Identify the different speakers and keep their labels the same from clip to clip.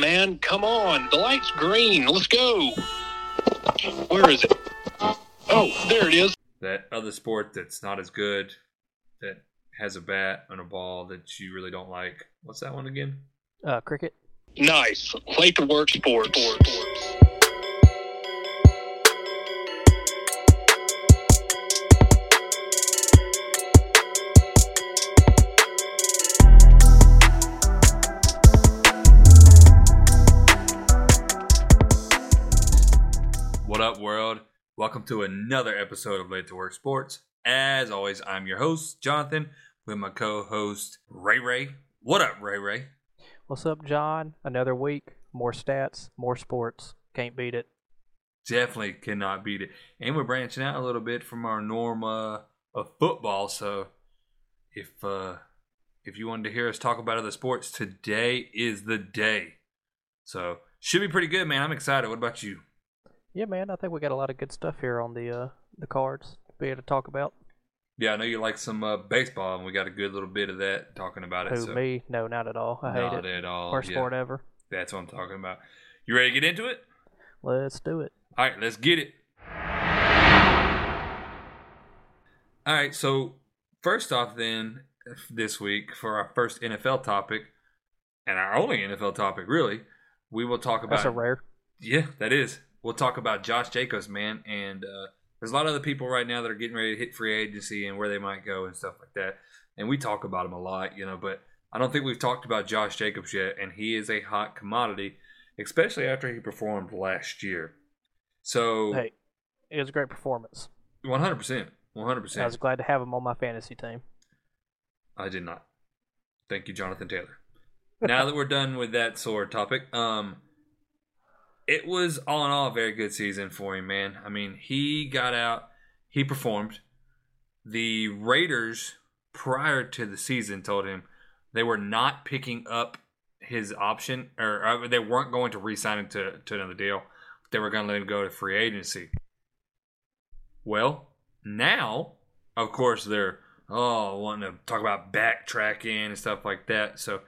Speaker 1: man. Come on. The light's green. Let's go. Where is it? Oh, there it is.
Speaker 2: That other sport that's not as good, that has a bat and a ball that you really don't like. What's that one again?
Speaker 3: Uh, cricket.
Speaker 1: Nice. Late to work sports.
Speaker 2: What up, world? Welcome to another episode of Late to Work Sports. As always, I'm your host, Jonathan, with my co host, Ray Ray. What up, Ray Ray?
Speaker 3: What's up, John? Another week, more stats, more sports. Can't beat it.
Speaker 2: Definitely cannot beat it. And we're branching out a little bit from our norm uh, of football. So if uh, if you wanted to hear us talk about other sports, today is the day. So should be pretty good, man. I'm excited. What about you?
Speaker 3: Yeah, man. I think we got a lot of good stuff here on the uh, the cards to be able to talk about.
Speaker 2: Yeah, I know you like some uh, baseball, and we got a good little bit of that talking about it.
Speaker 3: Who
Speaker 2: so
Speaker 3: me? No, not at all. I hate
Speaker 2: not
Speaker 3: it.
Speaker 2: at all.
Speaker 3: Worst
Speaker 2: yeah.
Speaker 3: sport ever.
Speaker 2: That's what I'm talking about. You ready to get into it?
Speaker 3: Let's do it.
Speaker 2: All right, let's get it. All right, so first off, then this week for our first NFL topic and our only NFL topic, really, we will talk about.
Speaker 3: That's a rare.
Speaker 2: Yeah, that is. We'll talk about Josh Jacobs, man, and uh, there's a lot of other people right now that are getting ready to hit free agency and where they might go and stuff like that. And we talk about him a lot, you know, but I don't think we've talked about Josh Jacobs yet, and he is a hot commodity, especially after he performed last year. So,
Speaker 3: Hey, it was a great performance.
Speaker 2: 100%, 100%.
Speaker 3: I was glad to have him on my fantasy team.
Speaker 2: I did not. Thank you, Jonathan Taylor. now that we're done with that sort of topic, um, it was all in all a very good season for him, man. I mean, he got out, he performed. The Raiders, prior to the season, told him they were not picking up his option, or uh, they weren't going to re-sign him to, to another deal. They were going to let him go to free agency. Well, now, of course, they're oh wanting to talk about backtracking and stuff like that. So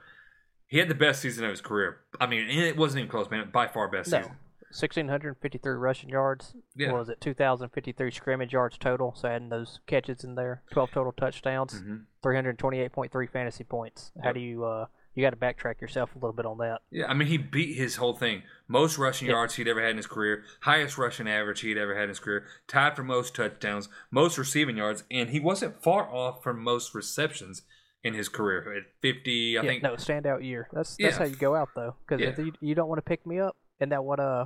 Speaker 2: he had the best season of his career. I mean, it wasn't even close, man. By far best
Speaker 3: No.
Speaker 2: season.
Speaker 3: 1,653 rushing yards.
Speaker 2: Yeah.
Speaker 3: What was it 2,053 scrimmage yards total? So adding those catches in there, 12 total touchdowns,
Speaker 2: hmm
Speaker 3: 328.3 fantasy points. How
Speaker 2: Yep.
Speaker 3: do you uh you got to backtrack yourself a little bit on that?
Speaker 2: Yeah, I mean, he beat his whole thing. Most rushing
Speaker 3: Yeah.
Speaker 2: yards he'd ever had in his career, highest rushing average he'd ever had in his career, tied for most touchdowns, most receiving yards, and he wasn't far off from most receptions in his career at 50. I
Speaker 3: yeah,
Speaker 2: think
Speaker 3: no standout year. That's that's
Speaker 2: Yeah.
Speaker 3: how you go out though. Because if you, you don't want to pick me up, and that what uh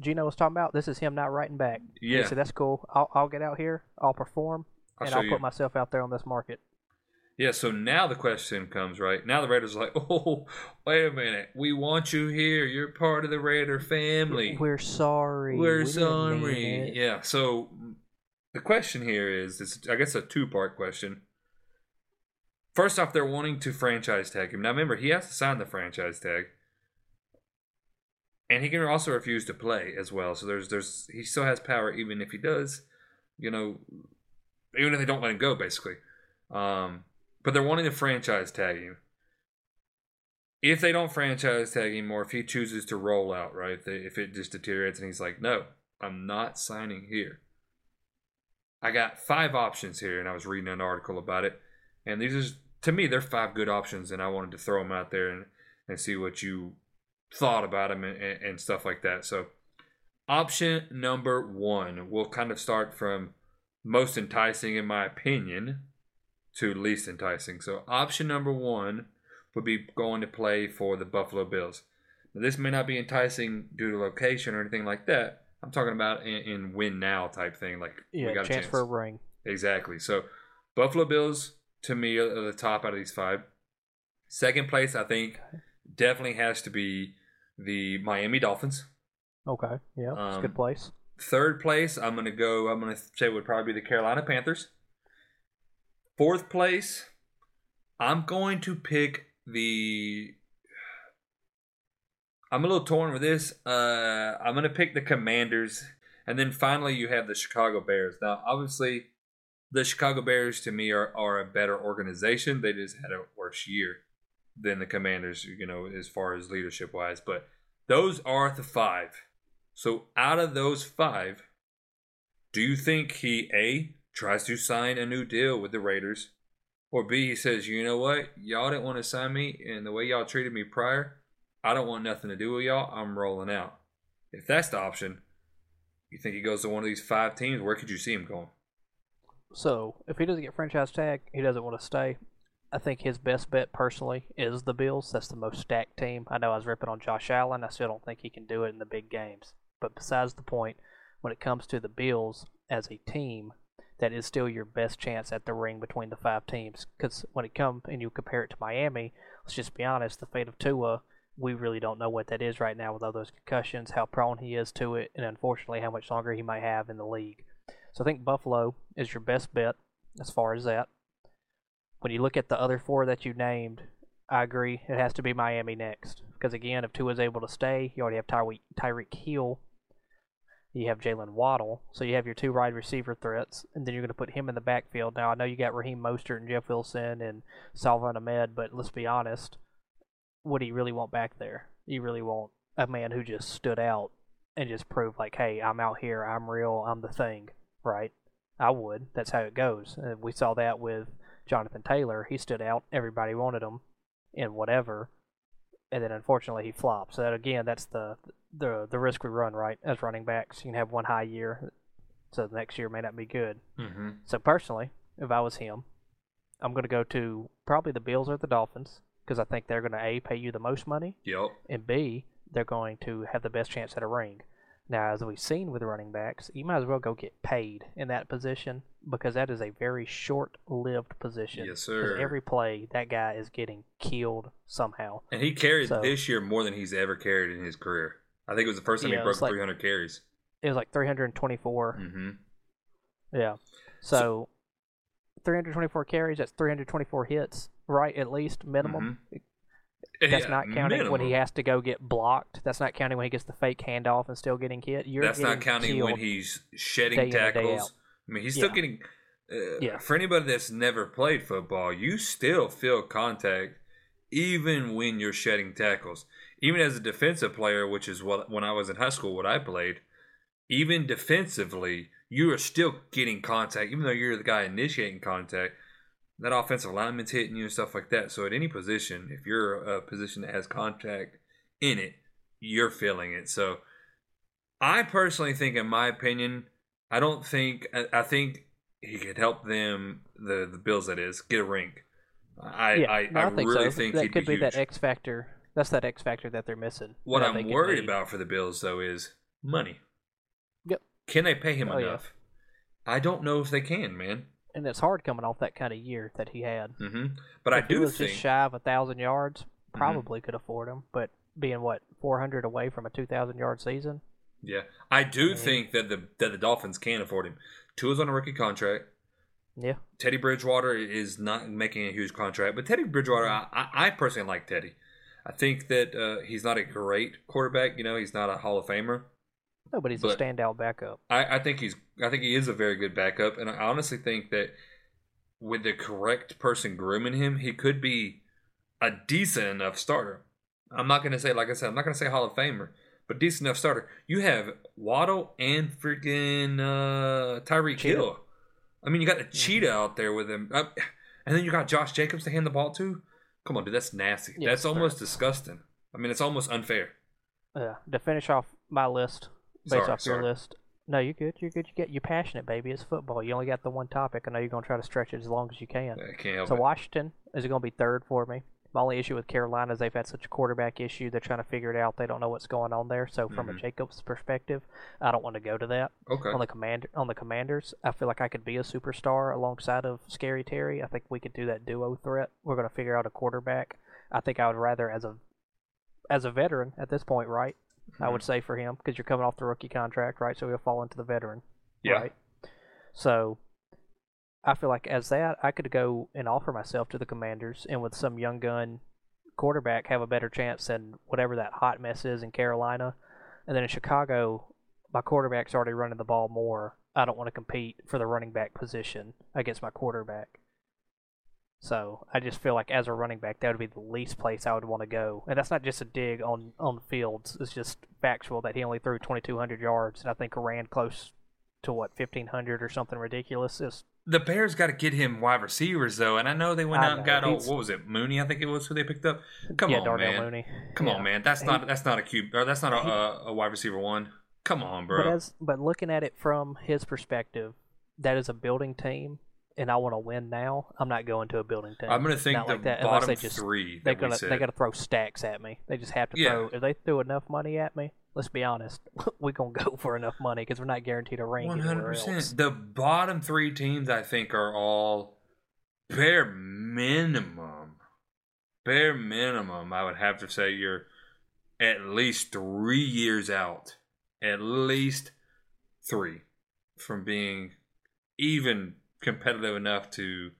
Speaker 3: Gino was talking about, this is him not writing back.
Speaker 2: Yeah.
Speaker 3: He said that's cool. I'll I'll get out here. I'll perform,
Speaker 2: I'll
Speaker 3: and I'll
Speaker 2: you.
Speaker 3: put myself out there on this market.
Speaker 2: Yeah, so now the question comes, right? Now the Raiders are like, oh, wait a minute. We want you here. You're part of the Raider family.
Speaker 3: We're sorry.
Speaker 2: We're
Speaker 3: We
Speaker 2: sorry. Yeah, so the question here is, it's, I guess, a two part question. First off, they're wanting to franchise tag him. Now, remember, he has to sign the franchise tag. And he can also refuse to play as well. So there's, there's, he still has power even if he does, you know, even if they don't let him go, basically. Um, but they're wanting to franchise tag him. If they don't franchise tag him, or if he chooses to roll out, right? If, if it just deteriorates and he's like, no, I'm not signing here. I got five options here, and I was reading an article about it. And these are, to me, they're five good options, and I wanted to throw them out there and, and see what you thought about them and, and, stuff like that. So, option number one, we'll kind of start from most enticing, in my opinion, to least enticing. So, option number one would be going to play for the Buffalo Bills. Now, this may not be enticing due to location or anything like that. I'm talking about in, in win now type thing. Like,
Speaker 3: Yeah,
Speaker 2: we got
Speaker 3: chance,
Speaker 2: a
Speaker 3: for a ring.
Speaker 2: Exactly. So, Buffalo Bills to me are the top out of these five. Second place, I think, definitely has to be the Miami Dolphins.
Speaker 3: Okay, yeah, it's a
Speaker 2: Um,
Speaker 3: good place.
Speaker 2: Third place, I'm going to go, I'm going to say would probably be the Carolina Panthers. Fourth place, I'm going to pick the. I'm a little torn with this. Uh, I'm going to pick the Commanders. And then finally, you have the Chicago Bears. Now, obviously, the Chicago Bears to me are, are a better organization. They just had a worse year. Than the Commanders, you know, as far as leadership wise. But those are the five. So out of those five, do you think he A tries to sign a new deal with the Raiders? Or B he says, you know what, y'all didn't want to sign me and the way y'all treated me prior, I don't want nothing to do with y'all. I'm rolling out. If that's the option, you think he goes to one of these five teams, where could you see him going?
Speaker 3: So if he doesn't get franchise tag, he doesn't want to stay. I think his best bet personally is the Bills. That's the most stacked team. I know I was ripping on Josh Allen. I still don't think he can do it in the big games. But besides the point, when it comes to the Bills as a team, that is still your best chance at the ring between the five teams. Because when it comes and you compare it to Miami, let's just be honest, the fate of Tua, we really don't know what that is right now with all those concussions, how prone he is to it, and unfortunately how much longer he might have in the league. So I think Buffalo is your best bet as far as that. When you look at the other four that you named, I agree. It has to be Miami next. Because again, if Tua is able to stay, you already have Tyreek, Tyreek Hill. You have Jaylen Waddle. So you have your two wide receiver threats. And then you're going to put him in the backfield. Now, I know you got Raheem Mostert and Jeff Wilson and Salvon Ahmed, but let's be honest. What do you really want back there? You really want a man who just stood out and just proved, like, hey, I'm out here. I'm real. I'm the thing. Right? I would. That's how it goes. And we saw that with Jonathan Taylor. He stood out. Everybody wanted him in whatever, and then unfortunately he flopped. So that, again, that's the the the risk we run, right? As running backs, you can have one high year, so the next year may not be good.
Speaker 2: Mm-hmm.
Speaker 3: So personally, if I was him, I'm going to go to probably the Bills or the Dolphins because I think they're going to a pay you the most money,
Speaker 2: Yep.
Speaker 3: and b they're going to have the best chance at a ring. Now, as we've seen with running backs, you might as well go get paid in that position because that is a very short-lived position.
Speaker 2: Yes, sir.
Speaker 3: Every play, that guy is getting killed somehow.
Speaker 2: And he carried
Speaker 3: So-
Speaker 2: this year more than he's ever carried in his career. I think it was the first time
Speaker 3: Yeah,
Speaker 2: he broke
Speaker 3: like-
Speaker 2: 300 carries.
Speaker 3: It was like 324.
Speaker 2: Mm-hmm.
Speaker 3: Yeah. So, 324 carries, that's 324 hits, right? At least minimum. That's not counting when he has to go get blocked. That's not counting when he gets the fake handoff and still getting hit. You're
Speaker 2: That's not counting when he's shedding
Speaker 3: day in and day
Speaker 2: tackles. I mean, he's still
Speaker 3: Yeah.
Speaker 2: getting. Uh,
Speaker 3: Yeah.
Speaker 2: For anybody that's never played football, you still feel contact even when you're shedding tackles. Even as a defensive player, which is what when I was in high school, what I played. Even defensively, you are still getting contact, even though you're the guy initiating contact. That offensive lineman's hitting you and stuff like that. So at any position, if you're a position that has contact in it, you're feeling it. So I personally think, in my opinion, I don't think I, I think he could help them, the the Bills that is, get a ring. I
Speaker 3: yeah,
Speaker 2: I,
Speaker 3: no,
Speaker 2: I,
Speaker 3: think
Speaker 2: really
Speaker 3: so.
Speaker 2: think
Speaker 3: that
Speaker 2: he'd
Speaker 3: could be,
Speaker 2: huge.
Speaker 3: that X factor. That's that X factor that they're missing.
Speaker 2: what I'm worried about for the Bills though is money.
Speaker 3: Yep.
Speaker 2: Can they pay him
Speaker 3: Oh, yeah.
Speaker 2: enough? I don't know if they can, man.
Speaker 3: And it's hard coming off that kind of year that he had.
Speaker 2: hmm But I
Speaker 3: if he
Speaker 2: do
Speaker 3: was
Speaker 2: think
Speaker 3: just shy of a thousand yards,
Speaker 2: Mm-hmm.
Speaker 3: probably could afford him. But being what 400 away from a 2,000 yard season,
Speaker 2: Yeah, I do
Speaker 3: Yeah.
Speaker 2: think that the that the Dolphins can afford him. Tua's on a rookie contract.
Speaker 3: yeah,
Speaker 2: Teddy Bridgewater is not making a huge contract, but Teddy Bridgewater, I, I I personally like Teddy. I think that uh, he's not a great quarterback. You know, he's not a Hall of Famer.
Speaker 3: Nobody's
Speaker 2: But-
Speaker 3: a standout backup.
Speaker 2: I, I think he's I think he is a very good backup, and I honestly think that with the correct person grooming him, he could be a decent enough starter. I'm not gonna say like I said, I'm not gonna say Hall of Famer, but decent enough starter. You have Waddle and freaking uh, Tyreek. Hill. I mean, you got the cheetah out there with him, Uh, and then you got Josh Jacobs to hand the ball to. Come on, dude, that's nasty.
Speaker 3: Yeah,
Speaker 2: that's almost disgusting. I mean, it's almost unfair.
Speaker 3: Uh, to finish off my list, based
Speaker 2: Sorry,
Speaker 3: off
Speaker 2: sorry.
Speaker 3: your list. No, you're good. You're good. You get you're passionate, baby. It's football. You only got the one topic. I know you're gonna try to stretch it as long as you can.
Speaker 2: I can't help
Speaker 3: So
Speaker 2: it.
Speaker 3: Washington is it going to be third for me. My only issue with Carolina is they've had such a quarterback issue. They're trying to figure it out. They don't know what's going on there. So from
Speaker 2: Mhm.
Speaker 3: a Jacobs perspective, I don't want to go to that.
Speaker 2: Okay.
Speaker 3: On the commander on the Commanders, I feel like I could be a superstar alongside of Scary Terry. I think we could do that duo threat. We're going to figure out a quarterback. I think I would rather as a as a veteran at this point, right? I would mm-hmm. say for him because you're coming off the rookie contract, right? So he'll fall into the veteran,
Speaker 2: Yeah.
Speaker 3: right? So I feel like as that, I could go and offer myself to the Commanders, and with some young gun quarterback, have a better chance than whatever that hot mess is in Carolina. And then in Chicago, my quarterback's already running the ball more. I don't want to compete for the running back position against my quarterback. So I just feel like as a running back, that would be the least place I would want to go. And that's not just a dig on on Fields. It's just factual that he only threw 2,200 yards, and I think ran close to what 1,500 or something ridiculous. It's,
Speaker 2: The Bears got to get him wide receivers though, and I know they went
Speaker 3: I
Speaker 2: out and got oh, what was it Mooney? I think it was who they picked up. Come
Speaker 3: yeah,
Speaker 2: on,
Speaker 3: Darnell
Speaker 2: man.
Speaker 3: Mooney.
Speaker 2: Come
Speaker 3: Yeah.
Speaker 2: on, man. That's
Speaker 3: He-
Speaker 2: not that's not a cube or that's not a,
Speaker 3: He-
Speaker 2: a, a wide receiver one. Come on, bro.
Speaker 3: But as but looking at it from his perspective, that is a building team, and I want to win now. I'm not going to a building team.
Speaker 2: I'm gonna think
Speaker 3: Not
Speaker 2: the
Speaker 3: like that,
Speaker 2: bottom
Speaker 3: they just-
Speaker 2: three They're
Speaker 3: gonna they gotta throw stacks at me. They just have to
Speaker 2: Yeah.
Speaker 3: throw. If they threw enough money at me, let's be honest, we gonna go for enough money because we're not guaranteed a ring
Speaker 2: One hundred percent. The bottom three teams, I think, are all bare minimum. Bare minimum, I would have to say you're at least three years out. At least three from being even competitive enough to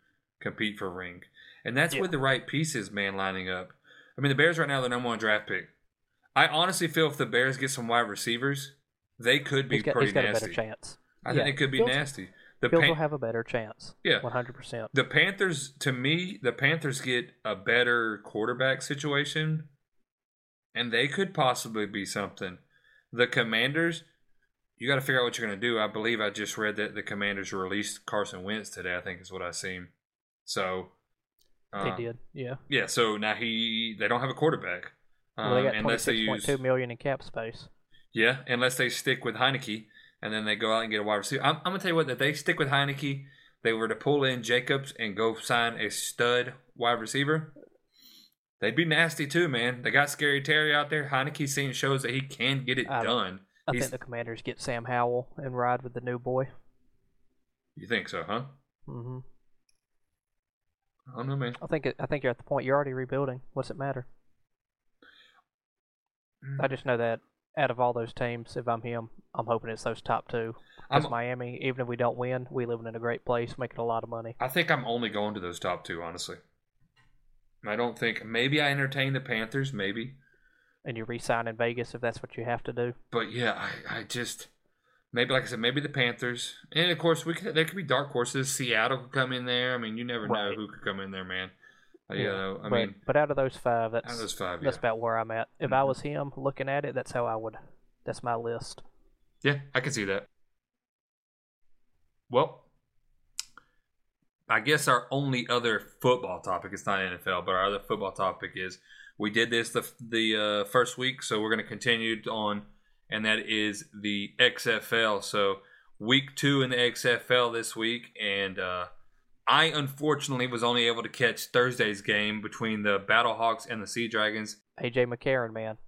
Speaker 2: compete for a ring. And that's
Speaker 3: Yeah.
Speaker 2: with the right pieces, man, lining up. I mean, the Bears right now, they're number one draft pick. I honestly feel if the Bears get some wide receivers, they could be
Speaker 3: He's got,
Speaker 2: pretty
Speaker 3: he's got a
Speaker 2: nasty.
Speaker 3: better chance.
Speaker 2: I
Speaker 3: Yeah,
Speaker 2: think it could be
Speaker 3: Fields-
Speaker 2: nasty. The
Speaker 3: Bills
Speaker 2: Pan-
Speaker 3: will have a better chance.
Speaker 2: Yeah.
Speaker 3: one hundred percent.
Speaker 2: the Panthers, to me, the Panthers get a better quarterback situation, and they could possibly be something. The Commanders, you got to figure out what you're going to do. I believe I just read that the Commanders released Carson Wentz today. I think is what I seen. So
Speaker 3: They
Speaker 2: uh,
Speaker 3: did, yeah.
Speaker 2: Yeah. So now he they don't have a quarterback.
Speaker 3: Well, they
Speaker 2: Um,
Speaker 3: got twenty
Speaker 2: unless they use
Speaker 3: two million in cap space.
Speaker 2: Yeah, unless they stick with Heinicke and then they go out and get a wide receiver. I'm, I'm gonna tell you what, if they stick with Heinicke, they were to pull in Jacobs and go sign a stud wide receiver. They'd be nasty too, man. They got Scary Terry out there. Heinicke seen shows that he can get it
Speaker 3: I
Speaker 2: done.
Speaker 3: I
Speaker 2: He's-
Speaker 3: think the Commanders get Sam Howell and ride with the new boy.
Speaker 2: You think so, huh?
Speaker 3: Mm-hmm.
Speaker 2: I don't know, man.
Speaker 3: I think it, I think you're at the point you're already rebuilding. What's it matter?
Speaker 2: Mm.
Speaker 3: I just know that out of all those teams, if I'm him, I'm hoping it's those top two. Because Miami, even if we don't win, we living in a great place, making a lot of money.
Speaker 2: I think I'm only going to those top two, honestly. I don't think maybe I entertain the Panthers, maybe.
Speaker 3: And you re-sign in Vegas if that's what you have to do.
Speaker 2: But yeah, I, I just maybe like I said, maybe the Panthers, and of course we could there could be dark horses. Seattle could come in there. I mean, you never know who could come in there, man. Uh, You know, I
Speaker 3: but,
Speaker 2: mean,
Speaker 3: but out of those five, that's
Speaker 2: those five, yeah,
Speaker 3: that's about where I'm at. If I
Speaker 2: Mhm.
Speaker 3: was him, looking at it, that's how I would. That's my list.
Speaker 2: yeah, I can see that. Well, I guess our only other football topic it's not NFL, but our other football topic is we did this the the uh, first week, so we're going to continue on, and that is the XFL. So week two in the XFL this week, and uh, I unfortunately was only able to catch Thursday's game between the Battlehawks and the Sea Dragons.
Speaker 3: AJ McCarron, man,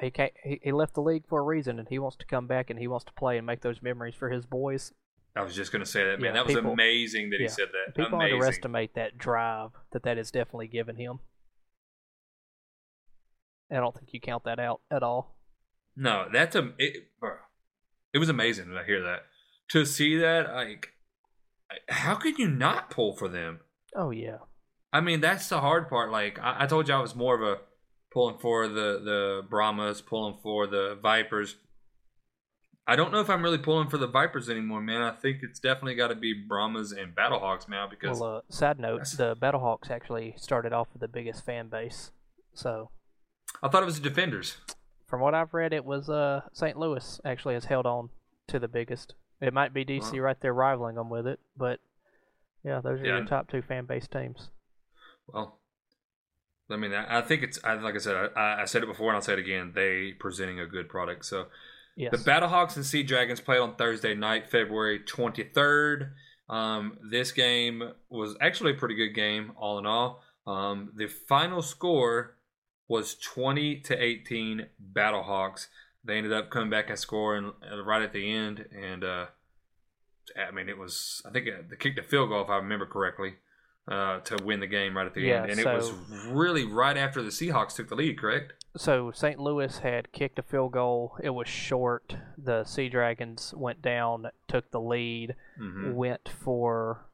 Speaker 3: he can't, he, he left the league for a reason, and he wants to come back and he wants to play and make those memories for his boys.
Speaker 2: I was just going to say that, man.
Speaker 3: Yeah,
Speaker 2: that was
Speaker 3: people-
Speaker 2: amazing that he
Speaker 3: yeah,
Speaker 2: said that.
Speaker 3: People
Speaker 2: amazing.
Speaker 3: underestimate that drive that that is definitely given him. I don't think you count that out at all.
Speaker 2: No, that's a it, bro, it was amazing to hear that. To see that, like, how could you not pull for them?
Speaker 3: Oh yeah,
Speaker 2: I mean, that's the hard part. Like, I, I told you, I was more of a pulling for the the Brahmas, pulling for the Vipers. I don't know if I'm really pulling for the Vipers anymore, man. I think it's definitely got to be Brahmas and Battlehawks now because
Speaker 3: Well, uh, side note, the Battlehawks actually started off with the biggest fan base. So,
Speaker 2: I thought it was the Defenders.
Speaker 3: from what I've read, it was uh, St. Louis actually has held on to the biggest. It might be DC
Speaker 2: Wow.
Speaker 3: right there rivaling them with it, but yeah, those are
Speaker 2: Yeah.
Speaker 3: your top two fan base teams.
Speaker 2: Well, I mean, I, I think it's I, like I said. I, I said it before, and I'll say it again. They presenting a good product. So
Speaker 3: Yes.
Speaker 2: the Battlehawks and Sea Dragons played on Thursday night, February twenty third. Um, this game was actually a pretty good game, all in all. Um, the final score was twenty to eighteen Battlehawks. They ended up coming back and scoring uh, right at the end, and uh, I mean, it was I think uh, they kicked a field goal if I remember correctly uh, to win the game right at the
Speaker 3: Yeah,
Speaker 2: end, and it was really right after the Seahawks took the lead. Correct?
Speaker 3: So St. Louis had kicked a field goal. It was short. The Sea Dragons went down, took the lead,
Speaker 2: hmm
Speaker 3: went for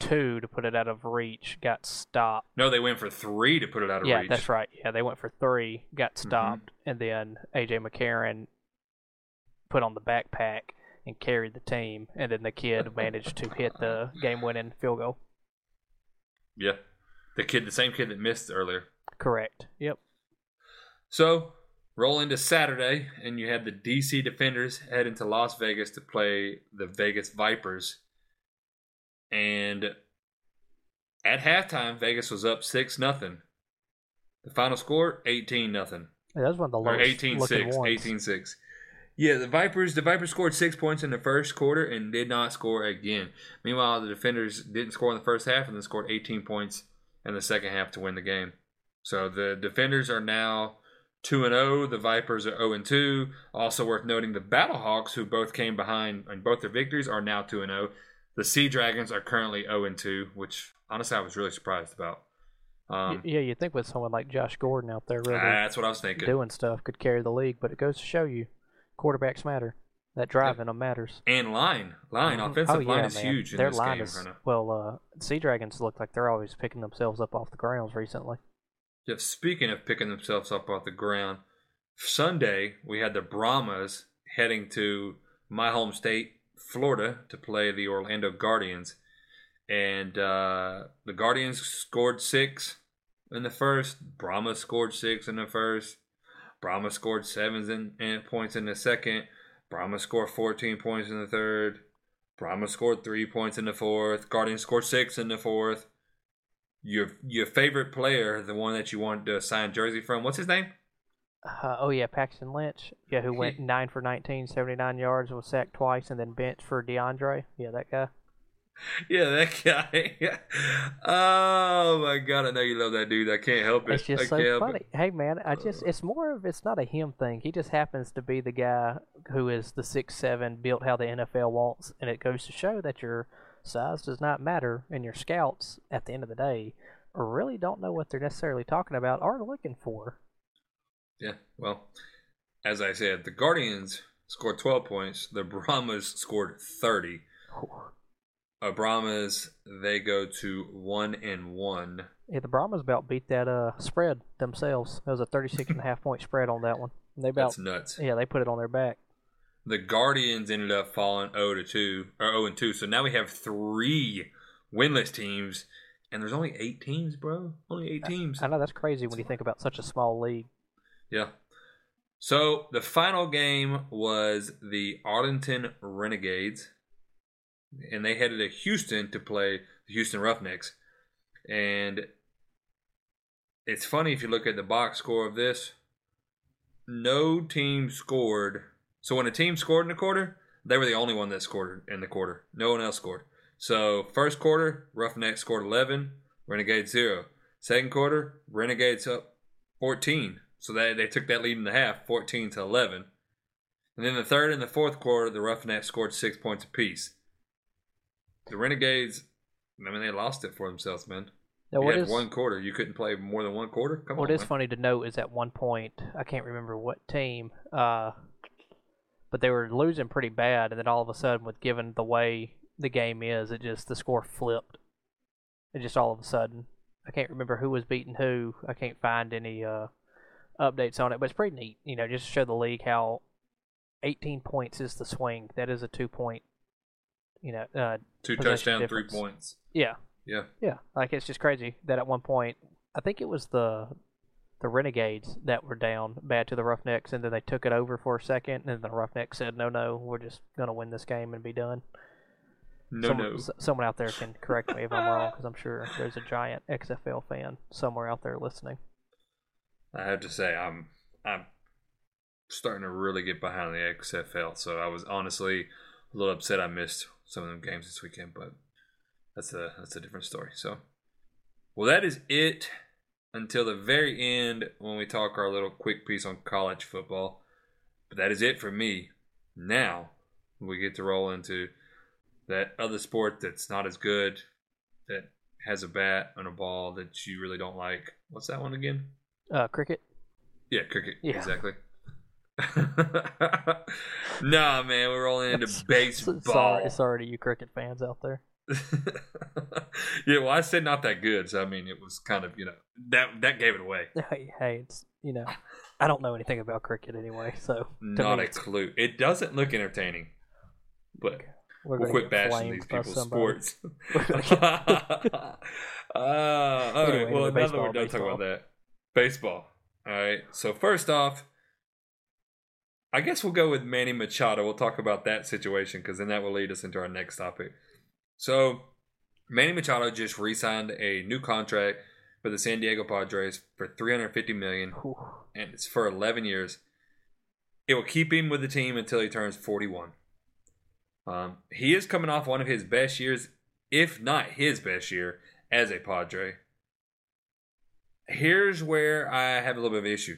Speaker 3: two to put it out of reach, got stopped.
Speaker 2: No, they went for three to put it out of
Speaker 3: yeah,
Speaker 2: reach.
Speaker 3: that's right. Yeah, they went for three, got
Speaker 2: Mhm.
Speaker 3: stopped, and then AJ McCarron put on the backpack and carried the team, and then the kid managed to hit the game-winning field goal.
Speaker 2: Yeah, the kid, the same kid that missed earlier.
Speaker 3: Correct. Yep.
Speaker 2: So roll into Saturday, and you have the DC Defenders head into Las Vegas to play the Vegas Vipers. And at halftime, Vegas was up six nothing. The final score eighteen nothing.
Speaker 3: Yeah, that was one of the
Speaker 2: Or
Speaker 3: lowest
Speaker 2: 18
Speaker 3: looking
Speaker 2: 6.
Speaker 3: ones.
Speaker 2: 18 6. Yeah, the Vipers the Vipers scored six points in the first quarter and did not score again. Meanwhile, the defenders didn't score in the first half and then scored 18 points in the second half to win the game. So the defenders are now 2 and 0. The Vipers are 0 and 2. Also worth noting the Battlehawks, who both came behind in both their victories, are now 2 and 0. The Sea Dragons are currently 0 and 2, which honestly I was really surprised about. Um,
Speaker 3: yeah, you'd think with someone like Josh Gordon out there really
Speaker 2: that's what I was thinking.
Speaker 3: doing stuff could carry the league, but it goes to show you quarterbacks matter. That drive in them matters.
Speaker 2: And line, line,
Speaker 3: Mhm.
Speaker 2: offensive
Speaker 3: Oh,
Speaker 2: line is
Speaker 3: man.
Speaker 2: huge in
Speaker 3: Their
Speaker 2: this
Speaker 3: line
Speaker 2: game
Speaker 3: is
Speaker 2: right
Speaker 3: well. Uh, Sea Dragons look like they're always picking themselves up off the grounds recently.
Speaker 2: Yeah, speaking of picking themselves up off the ground, Sunday we had the Brahmas heading to my home state, Florida, to play the Orlando Guardians, and uh, the Guardians scored six in the first. Brahma scored six in the first. Brahma scored seven in, in points in the second. Brahma scored 14 points in the third. Brahma scored three points in the fourth. Guardians scored six in the fourth. Your your favorite player, the one that you wanted to sign jersey from, what's his name?
Speaker 3: Uh, oh yeah, Paxton Lynch. Yeah, who went nine for 19, 79 yards, was sacked twice, and then benched for DeAndre. Yeah, that guy.
Speaker 2: Yeah, that guy. oh my god, I know you love that dude. I can't help it.
Speaker 3: It's just
Speaker 2: I
Speaker 3: so funny. Hey man, I just it's more of it's not a him thing. He just happens to be the guy who is the six seven built how the NFL wants, and it goes to show that your size does not matter, and your scouts at the end of the day really don't know what they're necessarily talking about or looking for.
Speaker 2: Yeah, well, as I said, the Guardians scored 12 points. The Brahmas scored 30. Uh, Brahmas, they go to 1 and 1.
Speaker 3: Yeah, the Brahmas about beat that uh spread themselves. It was a 36 and a half point spread on that one. And they about
Speaker 2: That's nuts.
Speaker 3: yeah, they put it on their back.
Speaker 2: The Guardians ended up falling 0 to 2 or 0 and 2. So now we have 3 winless teams and there's only 8 teams, bro. Only 8 teams.
Speaker 3: I know that's crazy when you think about such a small league.
Speaker 2: Yeah. So the final game was the Arlington Renegades, and they headed to Houston to play the Houston Roughnecks. And it's funny if you look at the box score of this, no team scored. So when a team scored in a quarter, they were the only one that scored in the quarter. No one else scored. So first quarter, Roughnecks scored 11, Renegades 0. Second quarter, Renegades up 14. So they, they took that lead in the half, 14 to 11. And then the third and the fourth quarter, the Roughnecks scored six points apiece. The Renegades, I mean, they lost it for themselves, man.
Speaker 3: Now,
Speaker 2: you
Speaker 3: what
Speaker 2: had
Speaker 3: is
Speaker 2: one quarter. You couldn't play more than one quarter? Come
Speaker 3: what
Speaker 2: on.
Speaker 3: is
Speaker 2: man.
Speaker 3: funny to note is at one point I can't remember what team, uh, but they were losing pretty bad, and then all of a sudden, with given the way the game is, it just the score flipped. It just all of a sudden, I can't remember who was beating who. I can't find any uh, updates on it, but it's pretty neat. You know, just to show the league how 18 points is the swing. That is a two point. You know, uh,
Speaker 2: Two
Speaker 3: possession
Speaker 2: touchdowns, three points.
Speaker 3: yeah,
Speaker 2: Yeah.
Speaker 3: yeah, like it's just crazy that at one point, I think it was the the Renegades that were down bad to the Roughnecks, and then they took it over for a second, and then the Roughnecks said, "No, no, we're just gonna win this game and be done."
Speaker 2: No,
Speaker 3: someone,
Speaker 2: no.
Speaker 3: s- someone out there can correct me if I'm wrong, because I'm sure there's a giant XFL fan somewhere out there listening.
Speaker 2: I have to say, I'm I'm starting to really get behind the XFL. So I was honestly a little upset I missed some of them games this weekend, but that's a that's a different story. So, well, that is it until the very end when we talk our little quick piece on college football. But that is it for me. Now we get to roll into that other sport that's not as good, that has a bat and a ball that you really don't like. What's that one again?
Speaker 3: Uh, cricket.
Speaker 2: Yeah, cricket.
Speaker 3: Yeah.
Speaker 2: Exactly. nah, man, we're rolling into
Speaker 3: S-
Speaker 2: baseball.
Speaker 3: Sorry, sorry to you cricket fans out there.
Speaker 2: yeah, well, I said not that good, so I mean, it was kind of you know that that gave it away.
Speaker 3: Hey, hey, it's you know, I don't know anything about cricket anyway, so
Speaker 2: Not
Speaker 3: me
Speaker 2: a clue. It doesn't look entertaining, but
Speaker 3: We're
Speaker 2: we'll
Speaker 3: gonna
Speaker 2: quit bashing these people's
Speaker 3: somebody.
Speaker 2: sports. Uh, all right.
Speaker 3: Anyway,
Speaker 2: Well, now that we're done talking about that, baseball. All right. So first off, I guess we'll go with Manny Machado. We'll talk about that situation because then that will lead us into our next topic. So Manny Machado just re-signed a new contract for the San Diego Padres for 350 million, and it's for 11 years. It will keep him with the team until he turns 41. Um, he is coming off one of his best years, if not his best year, as a Padre. Here's where I have a little bit of an issue.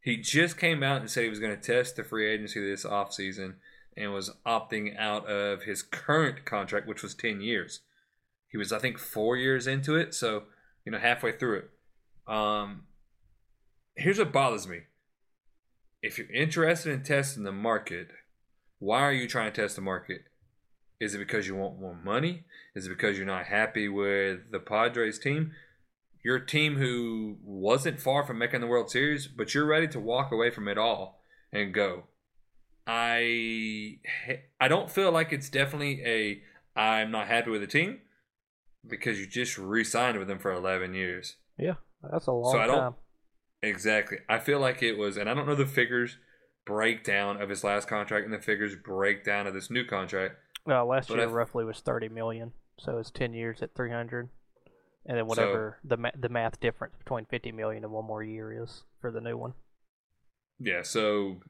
Speaker 2: He just came out and said he was going to test the free agency this offseason and was opting out of his current contract, which was 10 years. He was, I think, four years into it, so, you know, halfway through it. Um, here's what bothers me. If you're interested in testing the market, why are you trying to test the market? Is it because you want more money? Is it because you're not happy with the Padres team? Your team who wasn't far from making the World Series, but you're ready to walk away from it all and go. I I don't feel like it's definitely a I'm not happy with the team because you just re-signed with them for 11 years.
Speaker 3: Yeah, that's a long
Speaker 2: So I don't-
Speaker 3: time.
Speaker 2: Exactly. I feel like it was, and I don't know the figures breakdown of his last contract and the figures breakdown of this new contract.
Speaker 3: Well, last year
Speaker 2: I-
Speaker 3: roughly was thirty million, so it's ten years at three hundred, and then
Speaker 2: So-
Speaker 3: whatever the ma- the math difference between fifty million and one more year is for the new one.
Speaker 2: Yeah, so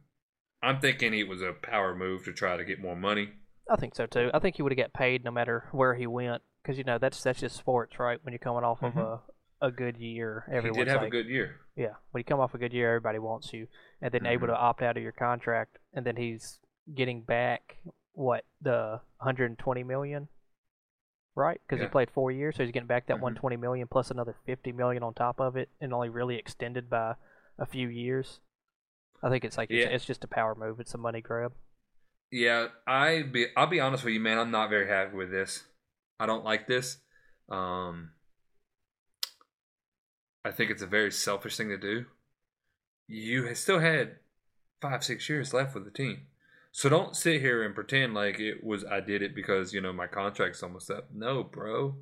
Speaker 2: I'm thinking it was a power move to try to get more money.
Speaker 3: I think so too. I think he would have got paid no matter where he went, because you know that's that's just sports, right? When you're coming off
Speaker 2: Mhm.
Speaker 3: of a a good year,
Speaker 2: He
Speaker 3: everyone's
Speaker 2: did have
Speaker 3: like,
Speaker 2: a good year.
Speaker 3: yeah. When you come off a good year, everybody wants you, and then able
Speaker 2: Mhm.
Speaker 3: to opt out of your contract, and then he's getting back what the 120 million, right? Because
Speaker 2: Yeah.
Speaker 3: he played four years, so he's getting back that
Speaker 2: Mhm.
Speaker 3: 120 million plus another 50 million on top of it, and only really extended by a few years. I think it's like it's,
Speaker 2: Yeah.
Speaker 3: it's just a power move. It's a money grab.
Speaker 2: Yeah, I be I'll be honest with you, man. I'm not very happy with this. I don't like this. Um, I think it's a very selfish thing to do. You still had five, six years left with the team, so don't sit here and pretend like it was I did it because you know my contract's almost up. No, bro,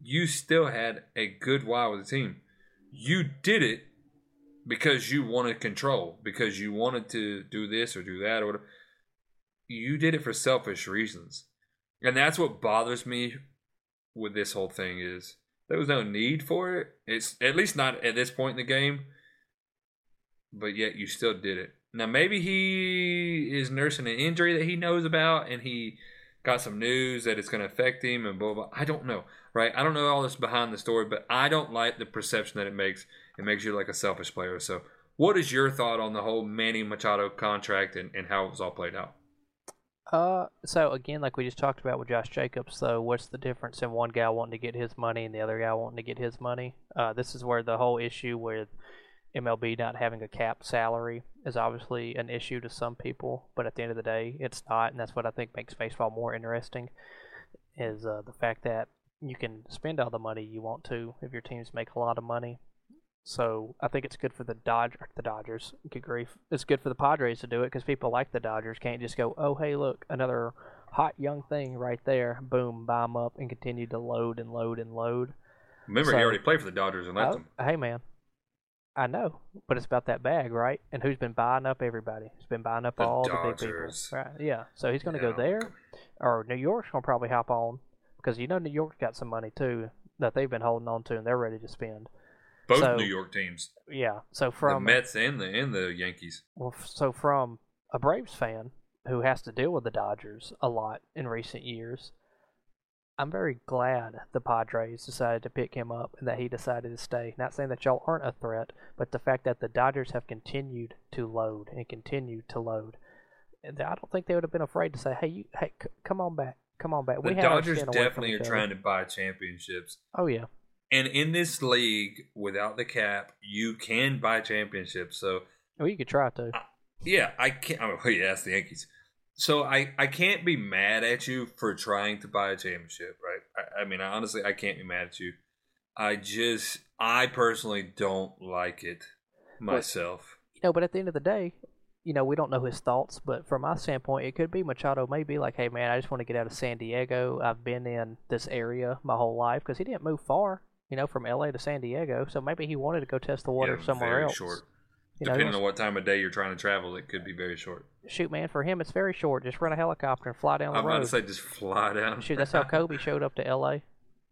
Speaker 2: you still had a good while with the team. You did it because you wanted control, because you wanted to do this or do that or whatever. You did it for selfish reasons. And that's what bothers me with this whole thing is there was no need for it. It's at least not at this point in the game. But yet you still did it now maybe he is nursing an injury that he knows about and he got some news that it's going to affect him and blah blah blah. i don't know right i don't know all this behind the story but i don't like the perception that it makes it makes you like a selfish player so what is your thought on the whole manny machado contract and, and how it was all played out
Speaker 3: Uh, so again, like we just talked about with Josh Jacobs, though, what's the difference in one guy wanting to get his money and the other guy wanting to get his money? Uh, this is where the whole issue with MLB not having a cap salary is obviously an issue to some people, but at the end of the day, it's not, and that's what I think makes baseball more interesting. Is uh, the fact that you can spend all the money you want to if your teams make a lot of money. So I think it's good for the Dodger, the Dodgers. Good grief! It's good for the Padres to do it because people like the Dodgers can't just go, oh hey look another hot young thing right there, boom, buy 'em up and continue to load and load and load.
Speaker 2: Remember,
Speaker 3: So-
Speaker 2: he already played for the Dodgers and left
Speaker 3: Oh,
Speaker 2: them.
Speaker 3: hey man, I know, but it's about that bag, right? And who's been buying up everybody? He's been buying up
Speaker 2: The
Speaker 3: all the big people, right? Yeah, so he's going to
Speaker 2: Yeah,
Speaker 3: go there, or New York's going to probably hop on because you know New York's got some money too that they've been holding on to and they're ready to spend.
Speaker 2: Both
Speaker 3: So-
Speaker 2: New York teams,
Speaker 3: Yeah, so from the
Speaker 2: Mets and the and the Yankees.
Speaker 3: Well, so from a Braves fan who has to deal with the Dodgers a lot in recent years, I'm very glad the Padres decided to pick him up and that he decided to stay. Not saying that y'all aren't a threat, but the fact that the Dodgers have continued to load and continue to load, and I don't think they would have been afraid to say, "Hey, you, hey, c- come on back, come on back."
Speaker 2: The
Speaker 3: had
Speaker 2: Dodgers
Speaker 3: skin away from
Speaker 2: definitely are trying to buy championships.
Speaker 3: Oh yeah,
Speaker 2: And in this league, without the cap, you can buy championships. So
Speaker 3: well you could try to.
Speaker 2: yeah, I can't. Oh, yeah, that's the Yankees. So I, I can't be mad at you for trying to buy a championship, right? I, I mean, honestly, I can't be mad at you. I just, I personally don't like it myself.
Speaker 3: You know, but at the end of the day, you know, we don't know his thoughts, but from my standpoint, it could be Machado may be like, hey, man, I just want to get out of San Diego. I've been in this area my whole life because he didn't move far, you know, from LA to San Diego. So maybe he wanted to go test the water
Speaker 2: Yeah,
Speaker 3: somewhere
Speaker 2: very
Speaker 3: else.
Speaker 2: short.
Speaker 3: You
Speaker 2: Depending
Speaker 3: wants-
Speaker 2: on what time of day you're trying to travel, it could be very short.
Speaker 3: shoot, man, for him, it's very short. Just rent a helicopter and fly down the road.
Speaker 2: I'm about to say just fly down.
Speaker 3: Shoot, that's how Kobe showed up to LA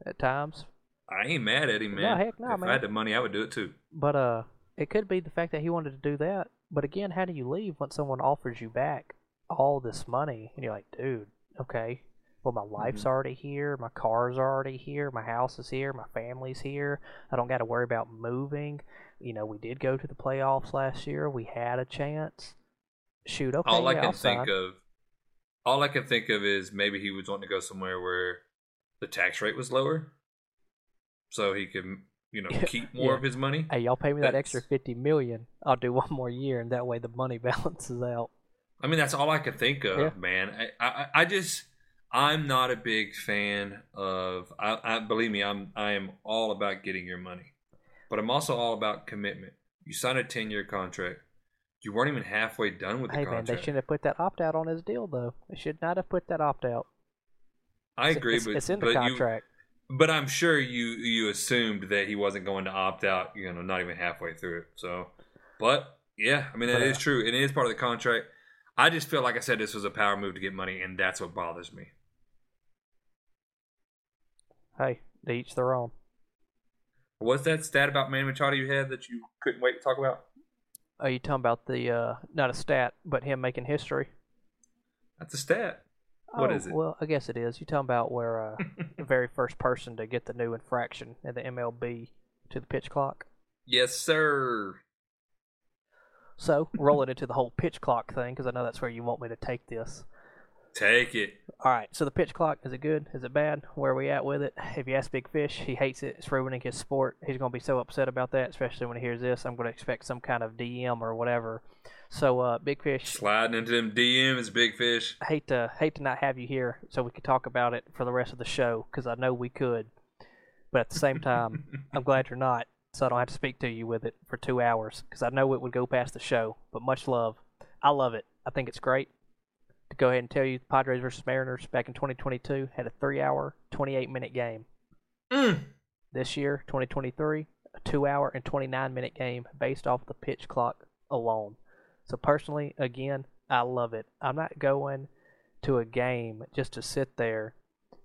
Speaker 3: at times.
Speaker 2: I ain't mad at him, man.
Speaker 3: No, heck no,
Speaker 2: if
Speaker 3: man.
Speaker 2: I had the money, I would do it too.
Speaker 3: But uh, it could be the fact that he wanted to do that. But again, how do you leave when someone offers you back all this money and you're like, dude, okay, well my life's already here, my car's already here, my house is here, my family's here. I don't got to worry about moving. You know, we did go to the playoffs last year. We had a chance. Shoot, okay,
Speaker 2: all I
Speaker 3: yeah,
Speaker 2: can
Speaker 3: I'll
Speaker 2: think of, all I can think of is maybe he was wanting to go somewhere where the tax rate was lower, so he could, you know, keep more
Speaker 3: Yeah.
Speaker 2: of his money.
Speaker 3: Hey, y'all pay me that extra fifty million. I'll do one more year, and that way the money balances out.
Speaker 2: I mean, that's all I could think of,
Speaker 3: Yeah.
Speaker 2: man. I, I, I just, I'm not a big fan of. I, I believe me, I'm, I am all about getting your money, but I'm also all about commitment. You signed a ten year contract. You weren't even halfway done with the
Speaker 3: Hey man, they shouldn't have put that opt out on his deal though. They should not have put that opt out.
Speaker 2: I agree,
Speaker 3: it's,
Speaker 2: but
Speaker 3: it's in the
Speaker 2: but you,
Speaker 3: contract.
Speaker 2: But I'm sure you you assumed that he wasn't going to opt out. You know, not even halfway through it. So, but yeah, I mean that
Speaker 3: But,
Speaker 2: is
Speaker 3: uh,
Speaker 2: true. It is part of the contract. I just feel like I said this was a power move to get money, and that's what bothers me.
Speaker 3: Hey, they each their own.
Speaker 2: What's that stat about Manny Machado you had that you couldn't wait to talk about?
Speaker 3: Are you talking about the uh, not a stat, but him making history?
Speaker 2: That's a stat. What
Speaker 3: oh,
Speaker 2: is it?
Speaker 3: Well, I guess it is. You talking about where uh, the very first person to get the new infraction in the MLB to the pitch clock?
Speaker 2: Yes, sir.
Speaker 3: So rolling into the whole pitch clock thing, because I know that's where you want me to take this.
Speaker 2: Take it.
Speaker 3: All right, so the pitch clock is it good? Is it bad? Where are we at with it? If you ask Big Fish, he hates it. It's ruining his sport. He's gonna be so upset about that, especially when he hears this. I'm gonna expect some kind of DM or whatever. So, uh, Big Fish,
Speaker 2: Sliding into them DMs, big fish.
Speaker 3: I hate to hate to not have you here so we could talk about it for the rest of the show because I know we could, but at the same time, I'm glad you're not, so I don't have to speak to you with it for two hours because I know it would go past the show. But much love, I love it. I think it's great. To go ahead and tell you, the Padres versus Mariners back in 2022 had a three-hour, 28-minute game.
Speaker 2: Mm.
Speaker 3: This year, 2023, a two-hour and 29-minute game based off the pitch clock alone. So personally, again, I love it. I'm not going to a game just to sit there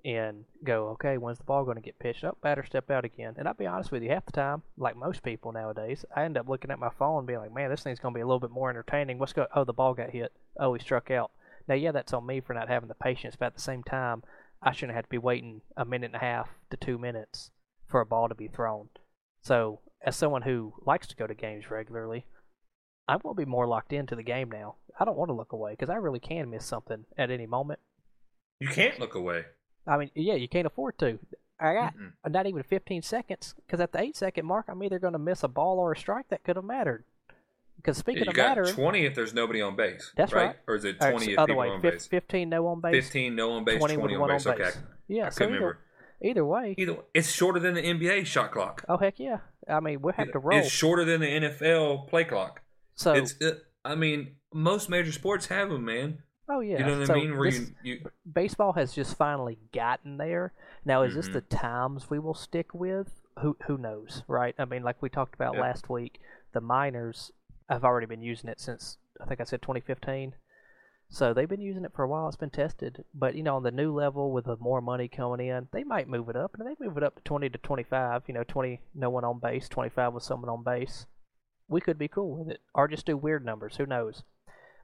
Speaker 3: and go, okay, when's the ball going to get pitched? Oh, batter step out again. And I'll be honest with you, half the time, like most people nowadays, I end up looking at my phone and being like, man, this thing's going to be a little bit more entertaining. What's go? Oh, the ball got hit. Oh, he struck out. Now, yeah, that's on me for not having the patience, but at the same time, I shouldn't have to be waiting a minute and a half to two minutes for a ball to be thrown. So, as someone who likes to go to games regularly, going to be more locked into the game now. I don't want to look away because I really can miss something at any moment.
Speaker 2: You can't look away.
Speaker 3: I mean, yeah, you can't afford to. I got
Speaker 2: Mm-mm.
Speaker 3: not even 15 seconds because at the eight second mark, I'm either going to miss a ball or a strike that could have mattered. Because speaking
Speaker 2: you
Speaker 3: of
Speaker 2: got
Speaker 3: mattering,
Speaker 2: 20 if there's nobody on base.
Speaker 3: That's right.
Speaker 2: Or is it 20
Speaker 3: it's
Speaker 2: if
Speaker 3: other way,
Speaker 2: on base?
Speaker 3: 15 no on base,
Speaker 2: 15 no on base, 20,
Speaker 3: 20
Speaker 2: on
Speaker 3: one
Speaker 2: base.
Speaker 3: on
Speaker 2: Okay.
Speaker 3: base. Yeah,
Speaker 2: I
Speaker 3: so
Speaker 2: couldn't
Speaker 3: either,
Speaker 2: remember.
Speaker 3: either way,
Speaker 2: Either way. it's shorter than the NBA shot clock.
Speaker 3: oh heck yeah. I mean, we'll have to roll.
Speaker 2: It's shorter than the NFL play clock.
Speaker 3: so,
Speaker 2: it's it, I mean, most major sports have them, man.
Speaker 3: oh yeah.
Speaker 2: You know what
Speaker 3: so
Speaker 2: I mean? Where
Speaker 3: this-
Speaker 2: you, you
Speaker 3: baseball has just finally gotten there. Now, is this
Speaker 2: Mhm.
Speaker 3: the times we will stick with? Who who knows, right? I mean, like we talked about
Speaker 2: Yeah.
Speaker 3: last week, the minors have already been using it since I think I said 2015. So they've been using it for a while. It's been tested, but you know, on the new level with the more money coming in, they might move it up, and they move it up to 20 to 25. You know, 20 no one on base, 25 with someone on base. We could be cool with it, or just do weird numbers. Who knows?